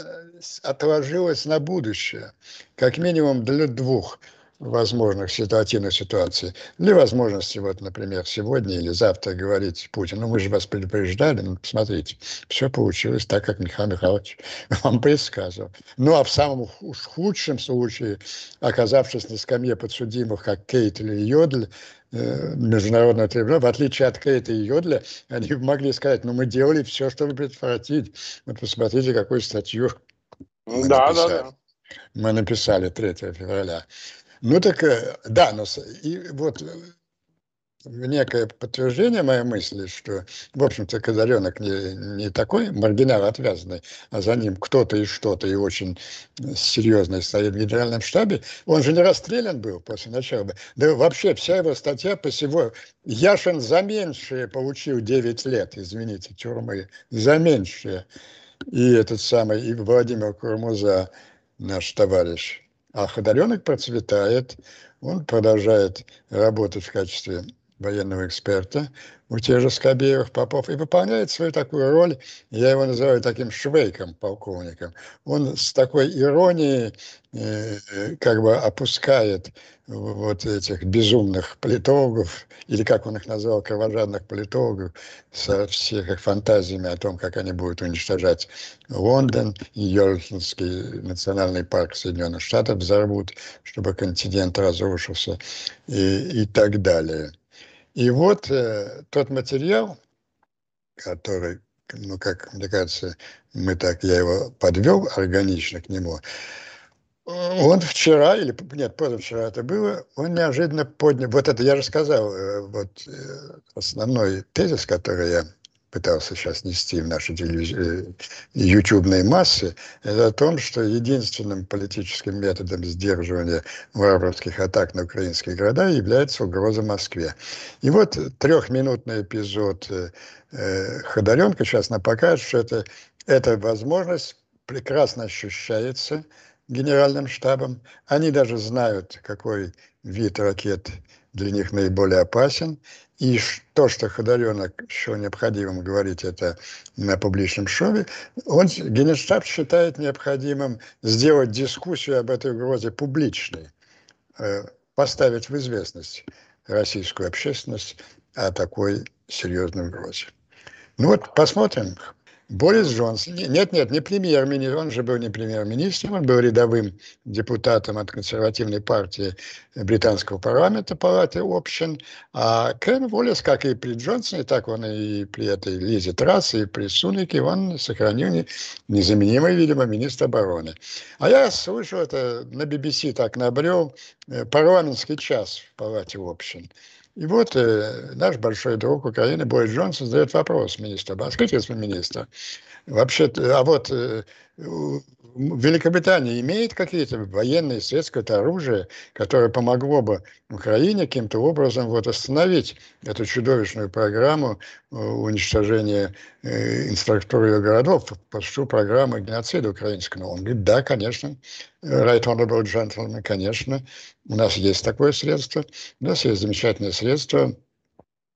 отложилась на будущее, как минимум для двух возможных ситуативных ситуаций, для возможности, вот, например, сегодня или завтра говорить Путину, ну, мы же вас предупреждали, ну, посмотрите, все получилось так, как Михаил Михайлович вам предсказывал. Ну, а в самом худшем случае, оказавшись на скамье подсудимых, как Кейт или Йодль, э, международного трибунала, в отличие от Кейта и Йодля, они могли сказать, ну, мы делали все, чтобы предотвратить. Вот посмотрите, какую статью мы да, написали. Да, да. Мы написали 3 февраля. Ну так, э, да, но и вот э, некое подтверждение моей мысли, что, в общем-то, Казаренок не, не такой маргинал отвязанный, а за ним кто-то и что-то, и очень серьезно стоит в генеральном штабе. Он же не расстрелян был после начала. Да вообще вся его статья по всего... Яшин за меньшее получил 9 лет, извините, тюрьмы. За меньшее. И этот самый, и Владимир Курмуза, наш товарищ, а Ходоренок процветает, он продолжает работать в качестве военного эксперта у тех же Скобеевых, Попов, и выполняет свою такую роль, я его называю таким швейком, полковником. Он с такой иронией э, как бы опускает вот этих безумных политологов, или как он их назвал, кровожадных политологов, со всех их фантазиями о том, как они будут уничтожать Лондон, Йоркинский национальный парк Соединенных Штатов взорвут, чтобы континент разрушился и, и так далее. И вот э, тот материал, который, ну, как мне кажется, мы так, я его подвел органично к нему, он вчера, или нет, позавчера это было, он неожиданно поднял, вот это я же сказал, э, вот э, основной тезис, который я пытался сейчас нести в наши э, ютубные массы, это о том, что единственным политическим методом сдерживания варварских атак на украинские города является угроза Москве. И вот трехминутный эпизод э, э Ходоренко сейчас нам покажет, что это, эта возможность прекрасно ощущается генеральным штабом. Они даже знают, какой вид ракет для них наиболее опасен. И то, что Ходоренок еще необходимым говорить это на публичном шоу, он, Генштаб считает необходимым сделать дискуссию об этой угрозе публичной, э, поставить в известность российскую общественность о такой серьезной угрозе. Ну вот, посмотрим. Борис Джонсон, нет, нет, не премьер-министр, он же был не премьер-министром, он был рядовым депутатом от консервативной партии британского парламента, палаты общин, а Кен Уоллес, как и при Джонсоне, так он и при этой Лизе Трасс, и при Сунике, он сохранил незаменимый, видимо, министр обороны. А я слышал это на BBC, так набрел э, парламентский час в палате общин. И вот э, наш большой друг Украины Борис Джонсон задает вопрос министру. Скажите, господин министр, вообще, а вот э, Великобритания имеет какие-то военные средства, какое-то оружие, которое помогло бы Украине каким-то образом вот остановить эту чудовищную программу э, уничтожения э, инфраструктуры городов, всю программу геноцида украинского. Он говорит, да, конечно, right honorable gentleman, конечно, у нас есть такое средство, у нас есть замечательное средство,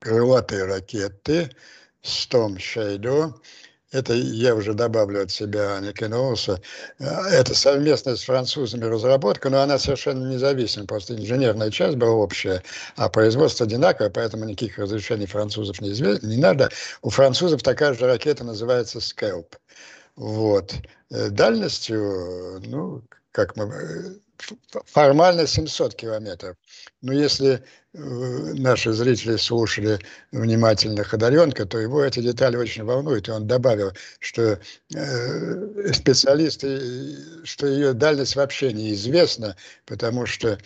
крылатые ракеты, Storm Shadow, это я уже добавлю от себя Никеноуса, это совместная с французами разработка, но она совершенно независима, просто инженерная часть была общая, а производство одинаковое, поэтому никаких разрешений французов не, изве... не надо. У французов такая же ракета называется «Скелп». Вот. Э, дальностью, ну, как мы формально 700 километров. Но если э, наши зрители слушали внимательно Ходоренко, то его эти детали очень волнуют. И он добавил, что э, специалисты, что ее дальность вообще неизвестна, потому что э,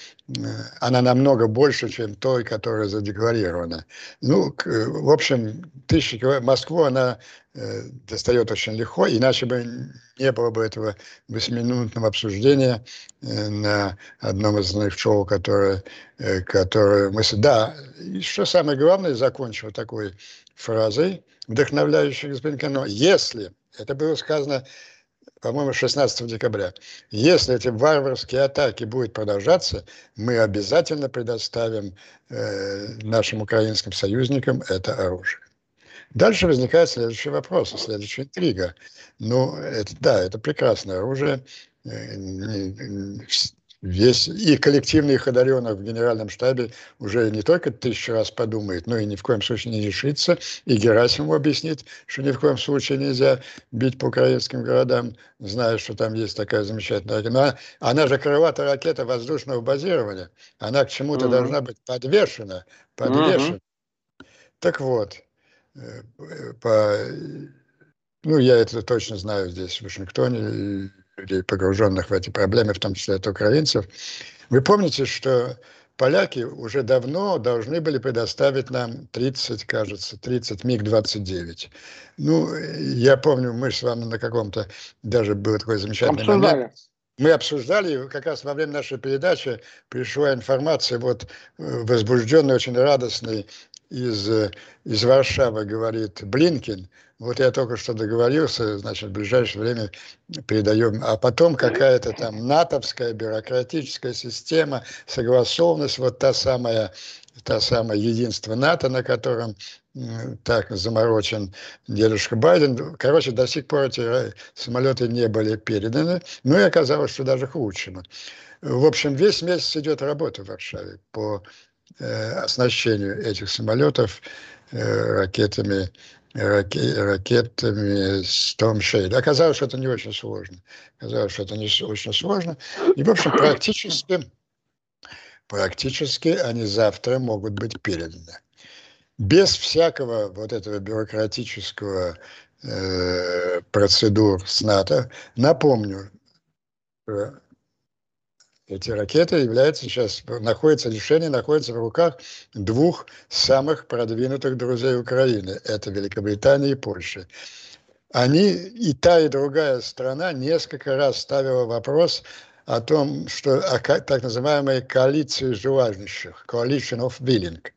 она намного больше, чем той, которая задекларирована. Ну, к, в общем, тысячи километров. Москву она э, достает очень легко, иначе бы не было бы этого восьмиминутного обсуждения э, на одном из основных шоу, которое, э, которое мы... Да, и что самое главное, закончил такой фразой, вдохновляющей господин Кано, если, это было сказано, по-моему, 16 декабря, если эти варварские атаки будут продолжаться, мы обязательно предоставим э, нашим украинским союзникам это оружие. Дальше возникает следующий вопрос, следующая интрига. Ну, это, да, это прекрасное оружие. Весь и коллективный Ходоренов в генеральном штабе уже не только тысячу раз подумает, но и ни в коем случае не решится. И Герасимову объяснит, что ни в коем случае нельзя бить по украинским городам, зная, что там есть такая замечательная. Но она же крылатая ракета воздушного базирования. Она к чему-то mm-hmm. должна быть подвешена. подвешена. Mm-hmm. Так вот, Э, по, ну, я это точно знаю здесь, в Вашингтоне, людей, погруженных в эти проблемы, в том числе от украинцев. Вы помните, что поляки уже давно должны были предоставить нам 30, кажется, 30 МиГ-29. Ну, я помню, мы с вами на каком-то, даже был такой замечательный Обсуждали. момент. Мы обсуждали, как раз во время нашей передачи пришла информация, вот э, возбужденный, очень радостный из, из Варшавы говорит Блинкин, вот я только что договорился, значит, в ближайшее время передаем, а потом какая-то там натовская бюрократическая система, согласованность, вот та самая, та самая единство НАТО, на котором так заморочен дедушка Байден. Короче, до сих пор эти самолеты не были переданы, ну и оказалось, что даже к лучшему. В общем, весь месяц идет работа в Варшаве по Э, оснащению этих самолетов э, ракетами, раке, ракетами Storm Shadow. Оказалось, что это не очень сложно. Оказалось, что это не очень сложно. И, в общем, практически, практически они завтра могут быть переданы. Без всякого вот этого бюрократического э, процедур с НАТО. Напомню, эти ракеты являются сейчас, находится решение находится в руках двух самых продвинутых друзей Украины. Это Великобритания и Польша. Они, и та, и другая страна несколько раз ставила вопрос о том, что о так называемой коалиции желающих, coalition of willing –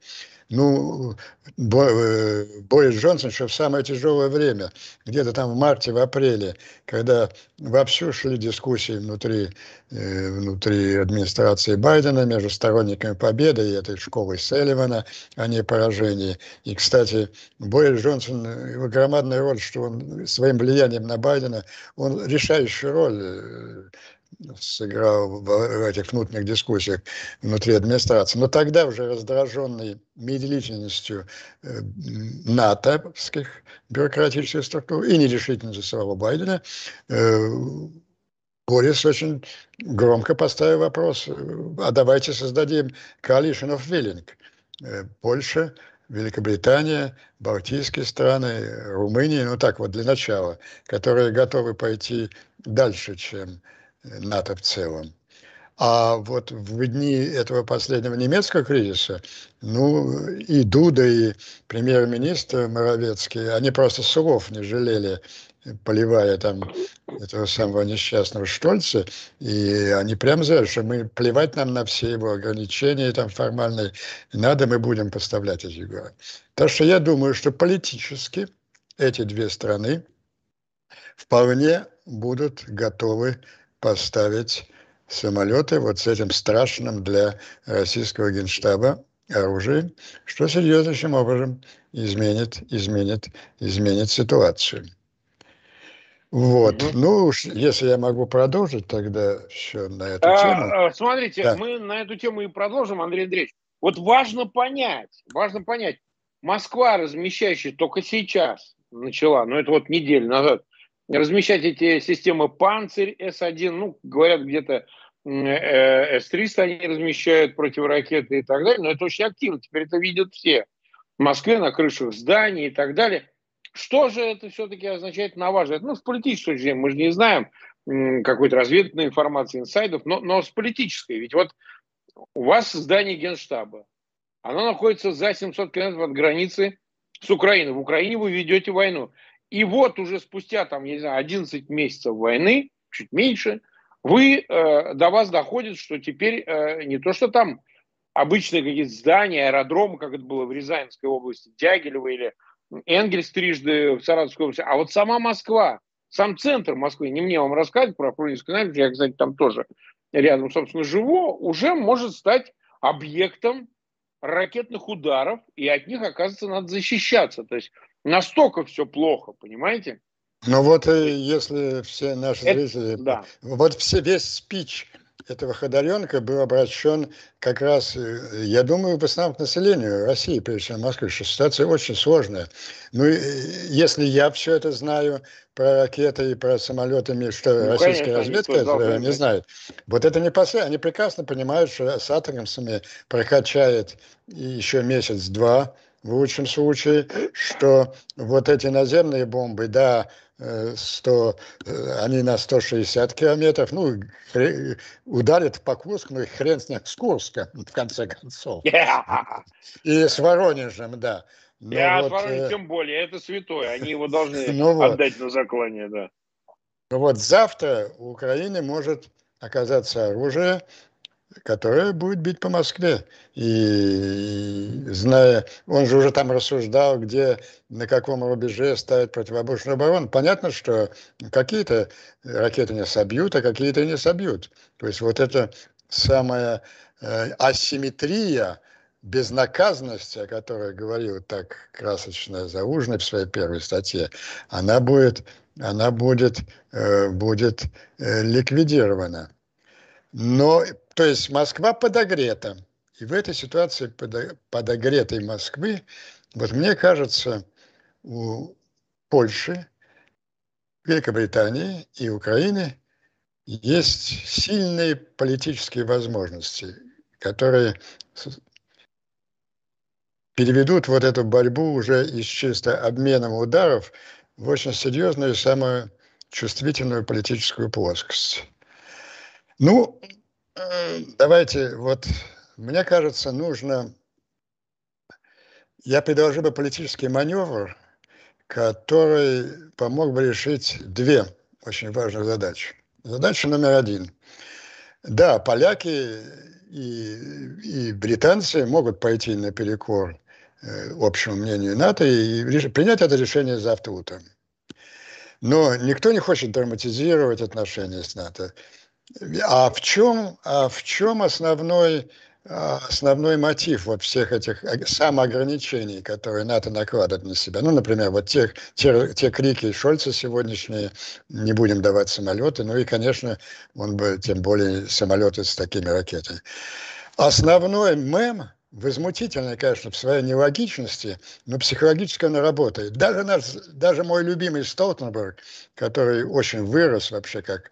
ну, э, Борис Джонсон еще в самое тяжелое время, где-то там в марте, в апреле, когда вовсю шли дискуссии внутри, э, внутри администрации Байдена между сторонниками победы и этой школы Селливана, а не поражения. И, кстати, Борис Джонсон, его громадная роль, что он своим влиянием на Байдена, он решающую роль э, сыграл в этих внутренних дискуссиях внутри администрации. Но тогда уже раздраженный медлительностью э, натовских бюрократических структур и нерешительностью самого Байдена, э, Борис очень громко поставил вопрос, а давайте создадим coalition of willing. Э, Польша, Великобритания, Балтийские страны, Румыния, ну так вот для начала, которые готовы пойти дальше, чем НАТО в целом. А вот в дни этого последнего немецкого кризиса, ну, и Дуда, и премьер-министр Моровецкий, они просто слов не жалели, поливая там этого самого несчастного Штольца, и они прямо сказали, что мы плевать нам на все его ограничения там формальные, надо, мы будем поставлять эти горы. Так что я думаю, что политически эти две страны вполне будут готовы поставить самолеты вот с этим страшным для российского генштаба оружием, что серьезнейшим образом изменит, изменит, изменит ситуацию. Вот. Угу. Ну уж, если я могу продолжить тогда еще на эту а, тему. А, смотрите, да. мы на эту тему и продолжим, Андрей Андреевич. Вот важно понять, важно понять, Москва, размещающая только сейчас начала, ну это вот неделю назад, размещать эти системы «Панцирь», С-1, ну, говорят, где-то э, С-300 они размещают противоракеты и так далее, но это очень активно, теперь это видят все. В Москве на крышах зданий и так далее. Что же это все-таки означает на ваш взгляд? Ну, с политической точки мы же не знаем какой-то разведывательной информации, инсайдов, но, но с политической. Ведь вот у вас здание Генштаба, оно находится за 700 километров от границы с Украиной. В Украине вы ведете войну. И вот уже спустя, там, я не знаю, 11 месяцев войны, чуть меньше, вы, э, до вас доходит, что теперь э, не то, что там обычные какие-то здания, аэродромы, как это было в Рязанской области, Дягилево или Энгельс трижды в Саратовской области, а вот сама Москва, сам центр Москвы, не мне вам рассказывать про Фрунзенскую набережную, я, кстати, там тоже рядом, собственно, живу, уже может стать объектом ракетных ударов, и от них, оказывается, надо защищаться. То есть Настолько все плохо, понимаете? Ну вот если все наши Это, зрители, да. вот все, весь спич этого Ходоренка был обращен как раз, э, я думаю, в основном к населению России, прежде всего Москвы, что ситуация очень сложная. Ну, если я все это знаю про ракеты и про самолеты, что ну, российская конечно, разведка это не знает. Вот это не последнее. Они прекрасно понимают, что с атомами прокачает еще месяц-два, в лучшем случае, что вот эти наземные бомбы, да, 100, э, э, они на 160 километров, ну, ударят по Курску, ну, хрен с ним, с Курска, в конце концов. Yeah. И с Воронежем, да. Но Я вот, Воронеж э, тем более, это святое, они его должны [laughs] ну отдать вот. на заклание, да. Ну вот завтра у Украины может оказаться оружие, которая будет бить по Москве. И зная, он же уже там рассуждал, где, на каком рубеже ставить противобушную оборону. Понятно, что какие-то ракеты не собьют, а какие-то не собьют. То есть вот эта самая э, асимметрия, безнаказанности, о которой говорил так красочно Заужный в своей первой статье, она будет, она будет, э, будет э, ликвидирована. Но то есть Москва подогрета. И в этой ситуации подогретой Москвы, вот мне кажется, у Польши, Великобритании и Украины есть сильные политические возможности, которые переведут вот эту борьбу уже из чисто обменом ударов в очень серьезную и самую чувствительную политическую плоскость. Ну, давайте, вот, мне кажется, нужно... Я предложил бы политический маневр, который помог бы решить две очень важных задачи. Задача номер один. Да, поляки и, и британцы могут пойти наперекор э, общему мнению НАТО и принять это решение завтра утром. Но никто не хочет драматизировать отношения с НАТО. А в чем, а в чем основной, основной мотив вот всех этих самоограничений, которые НАТО накладывает на себя. Ну, например, вот те, те, те крики Шольца сегодняшние, не будем давать самолеты, ну и, конечно, он бы, тем более, самолеты с такими ракетами. Основной мем, возмутительный, конечно, в своей нелогичности, но психологически он работает. Даже, наш, даже мой любимый Столтенберг, который очень вырос вообще как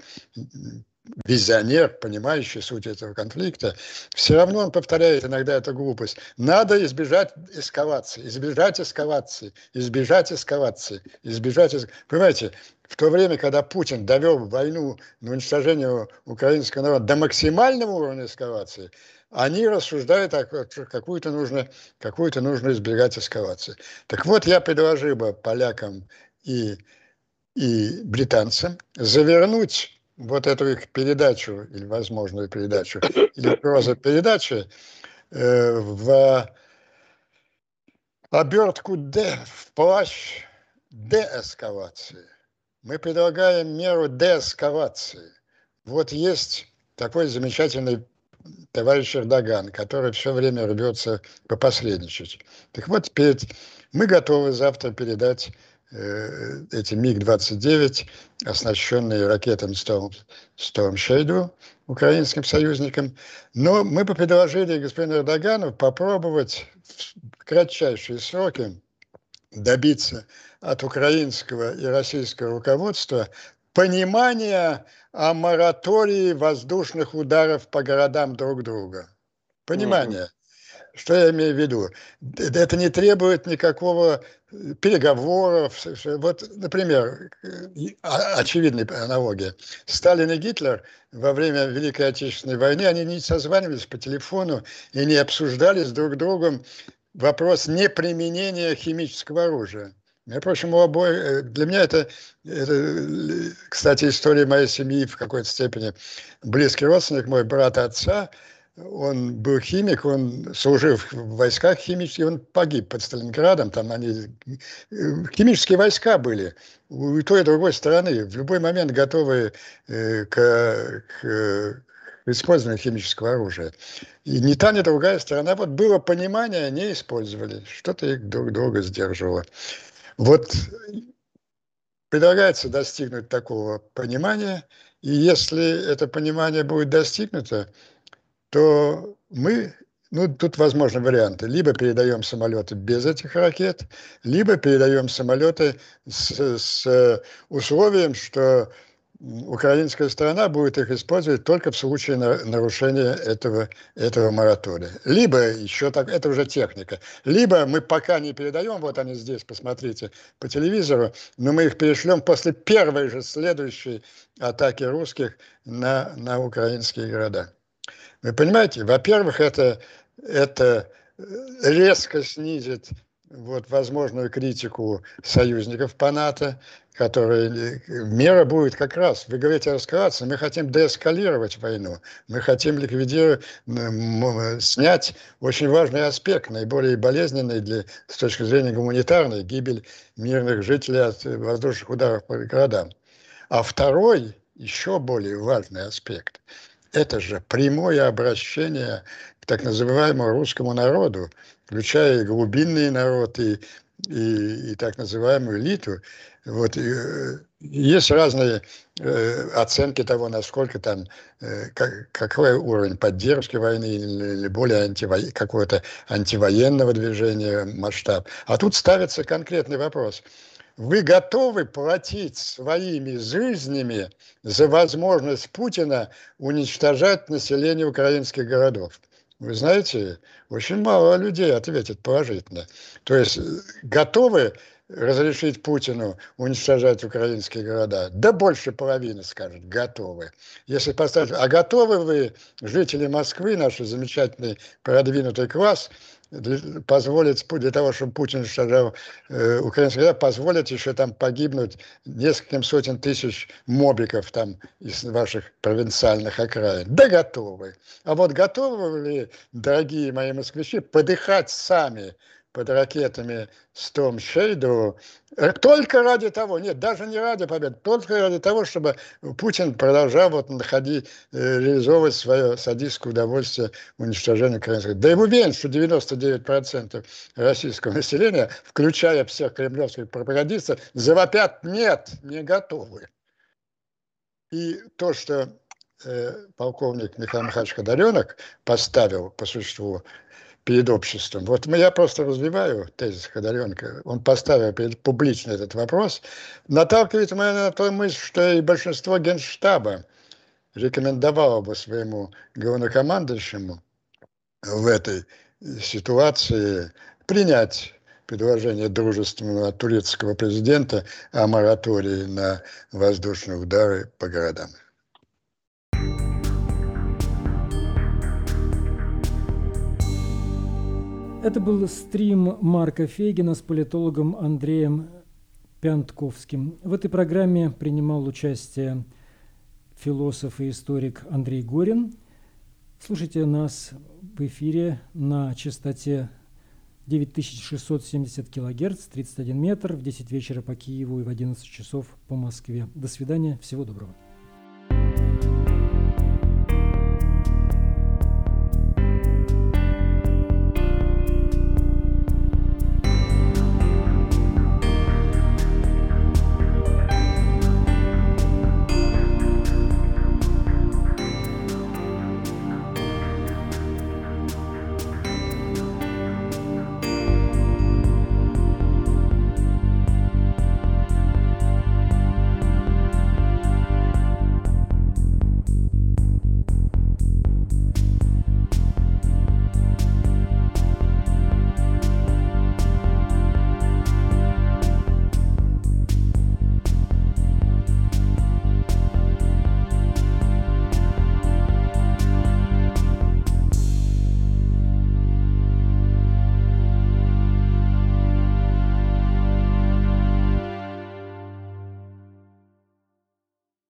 визионер, понимающий суть этого конфликта, все равно он повторяет иногда эту глупость. Надо избежать эскалации, избежать эскалации, избежать эскалации, избежать эскалации. Понимаете, в то время, когда Путин довел войну на уничтожение украинского народа до максимального уровня эскалации, они рассуждают, что какую-то нужно, какую-то нужно избегать эскалации. Так вот, я предложил бы полякам и, и британцам завернуть вот эту их передачу, или возможную передачу, [laughs] или проза передачи э, в обертку Д, в плащ деэскалации. Мы предлагаем меру деэскалации. Вот есть такой замечательный товарищ Эрдоган, который все время рвется попосредничать. Так вот, перед... мы готовы завтра передать эти МиГ-29, оснащенные ракетами Storm, Storm Shadow украинским союзникам. Но мы бы предложили господину Эрдогану попробовать в кратчайшие сроки добиться от украинского и российского руководства понимания о моратории воздушных ударов по городам друг друга. Понимание. Что я имею в виду? Это не требует никакого э, переговоров. Вот, например, очевидная аналогия. Сталин и Гитлер во время Великой Отечественной войны, они не созванивались по телефону и не обсуждали с друг другом вопрос неприменения химического оружия. Между прочим, у обоих, э, для меня это, это, кстати, история моей семьи в какой-то степени близкий родственник, мой брат отца – он был химик, он служил в войсках химических, он погиб под Сталинградом, там они, химические войска были у той и другой стороны, в любой момент готовы э, к, к использованию химического оружия. И ни та, ни другая сторона, вот было понимание, они использовали, что-то их друг друга сдерживало. Вот предлагается достигнуть такого понимания, и если это понимание будет достигнуто, то мы, ну, тут возможны варианты. Либо передаем самолеты без этих ракет, либо передаем самолеты с, с условием, что украинская сторона будет их использовать только в случае нарушения этого, этого моратория. Либо еще так, это уже техника, либо мы пока не передаем, вот они здесь, посмотрите по телевизору, но мы их перешлем после первой же следующей атаки русских на, на украинские города. Вы понимаете, во-первых, это, это резко снизит вот, возможную критику союзников по НАТО, которые мера будет как раз, вы говорите о эскалации, мы хотим деэскалировать войну, мы хотим ликвидировать, снять очень важный аспект, наиболее болезненный для, с точки зрения гуманитарной, гибель мирных жителей от воздушных ударов по городам. А второй, еще более важный аспект – это же прямое обращение к так называемому русскому народу, включая и глубинный народ, и, и, и так называемую элиту. Вот, и, э, есть разные э, оценки того, насколько там, э, как, какой уровень поддержки войны или, или более антиво, какого-то антивоенного движения масштаб. А тут ставится конкретный вопрос – вы готовы платить своими жизнями за возможность Путина уничтожать население украинских городов? Вы знаете, очень мало людей ответит положительно. То есть готовы разрешить Путину уничтожать украинские города? Да больше половины скажет, готовы. Если поставить, а готовы вы, жители Москвы, наш замечательный продвинутый класс, позволить, для того, чтобы Путин уничтожал э, украинских граждан, позволить еще там погибнуть нескольким сотен тысяч мобиков там из ваших провинциальных окраин. Да готовы. А вот готовы ли, дорогие мои москвичи, подыхать сами под ракетами Storm Shadow э, только ради того, нет, даже не ради победы, только ради того, чтобы Путин продолжал вот находить, э, реализовывать свое садистское удовольствие уничтожения украинских. Да и уверен, что 99% российского населения, включая всех кремлевских пропагандистов, завопят «нет, не готовы». И то, что э, полковник Михаил Михайлович Ходоренок поставил по существу перед обществом. Вот я просто развиваю тезис Ходоренко. Он поставил перед публично этот вопрос. Наталкивает меня на ту мысль, что и большинство генштаба рекомендовало бы своему главнокомандующему в этой ситуации принять предложение дружественного турецкого президента о моратории на воздушные удары по городам. Это был стрим Марка Фейгина с политологом Андреем Пянтковским. В этой программе принимал участие философ и историк Андрей Горин. Слушайте нас в эфире на частоте 9670 килогерц, 31 метр, в 10 вечера по Киеву и в 11 часов по Москве. До свидания, всего доброго.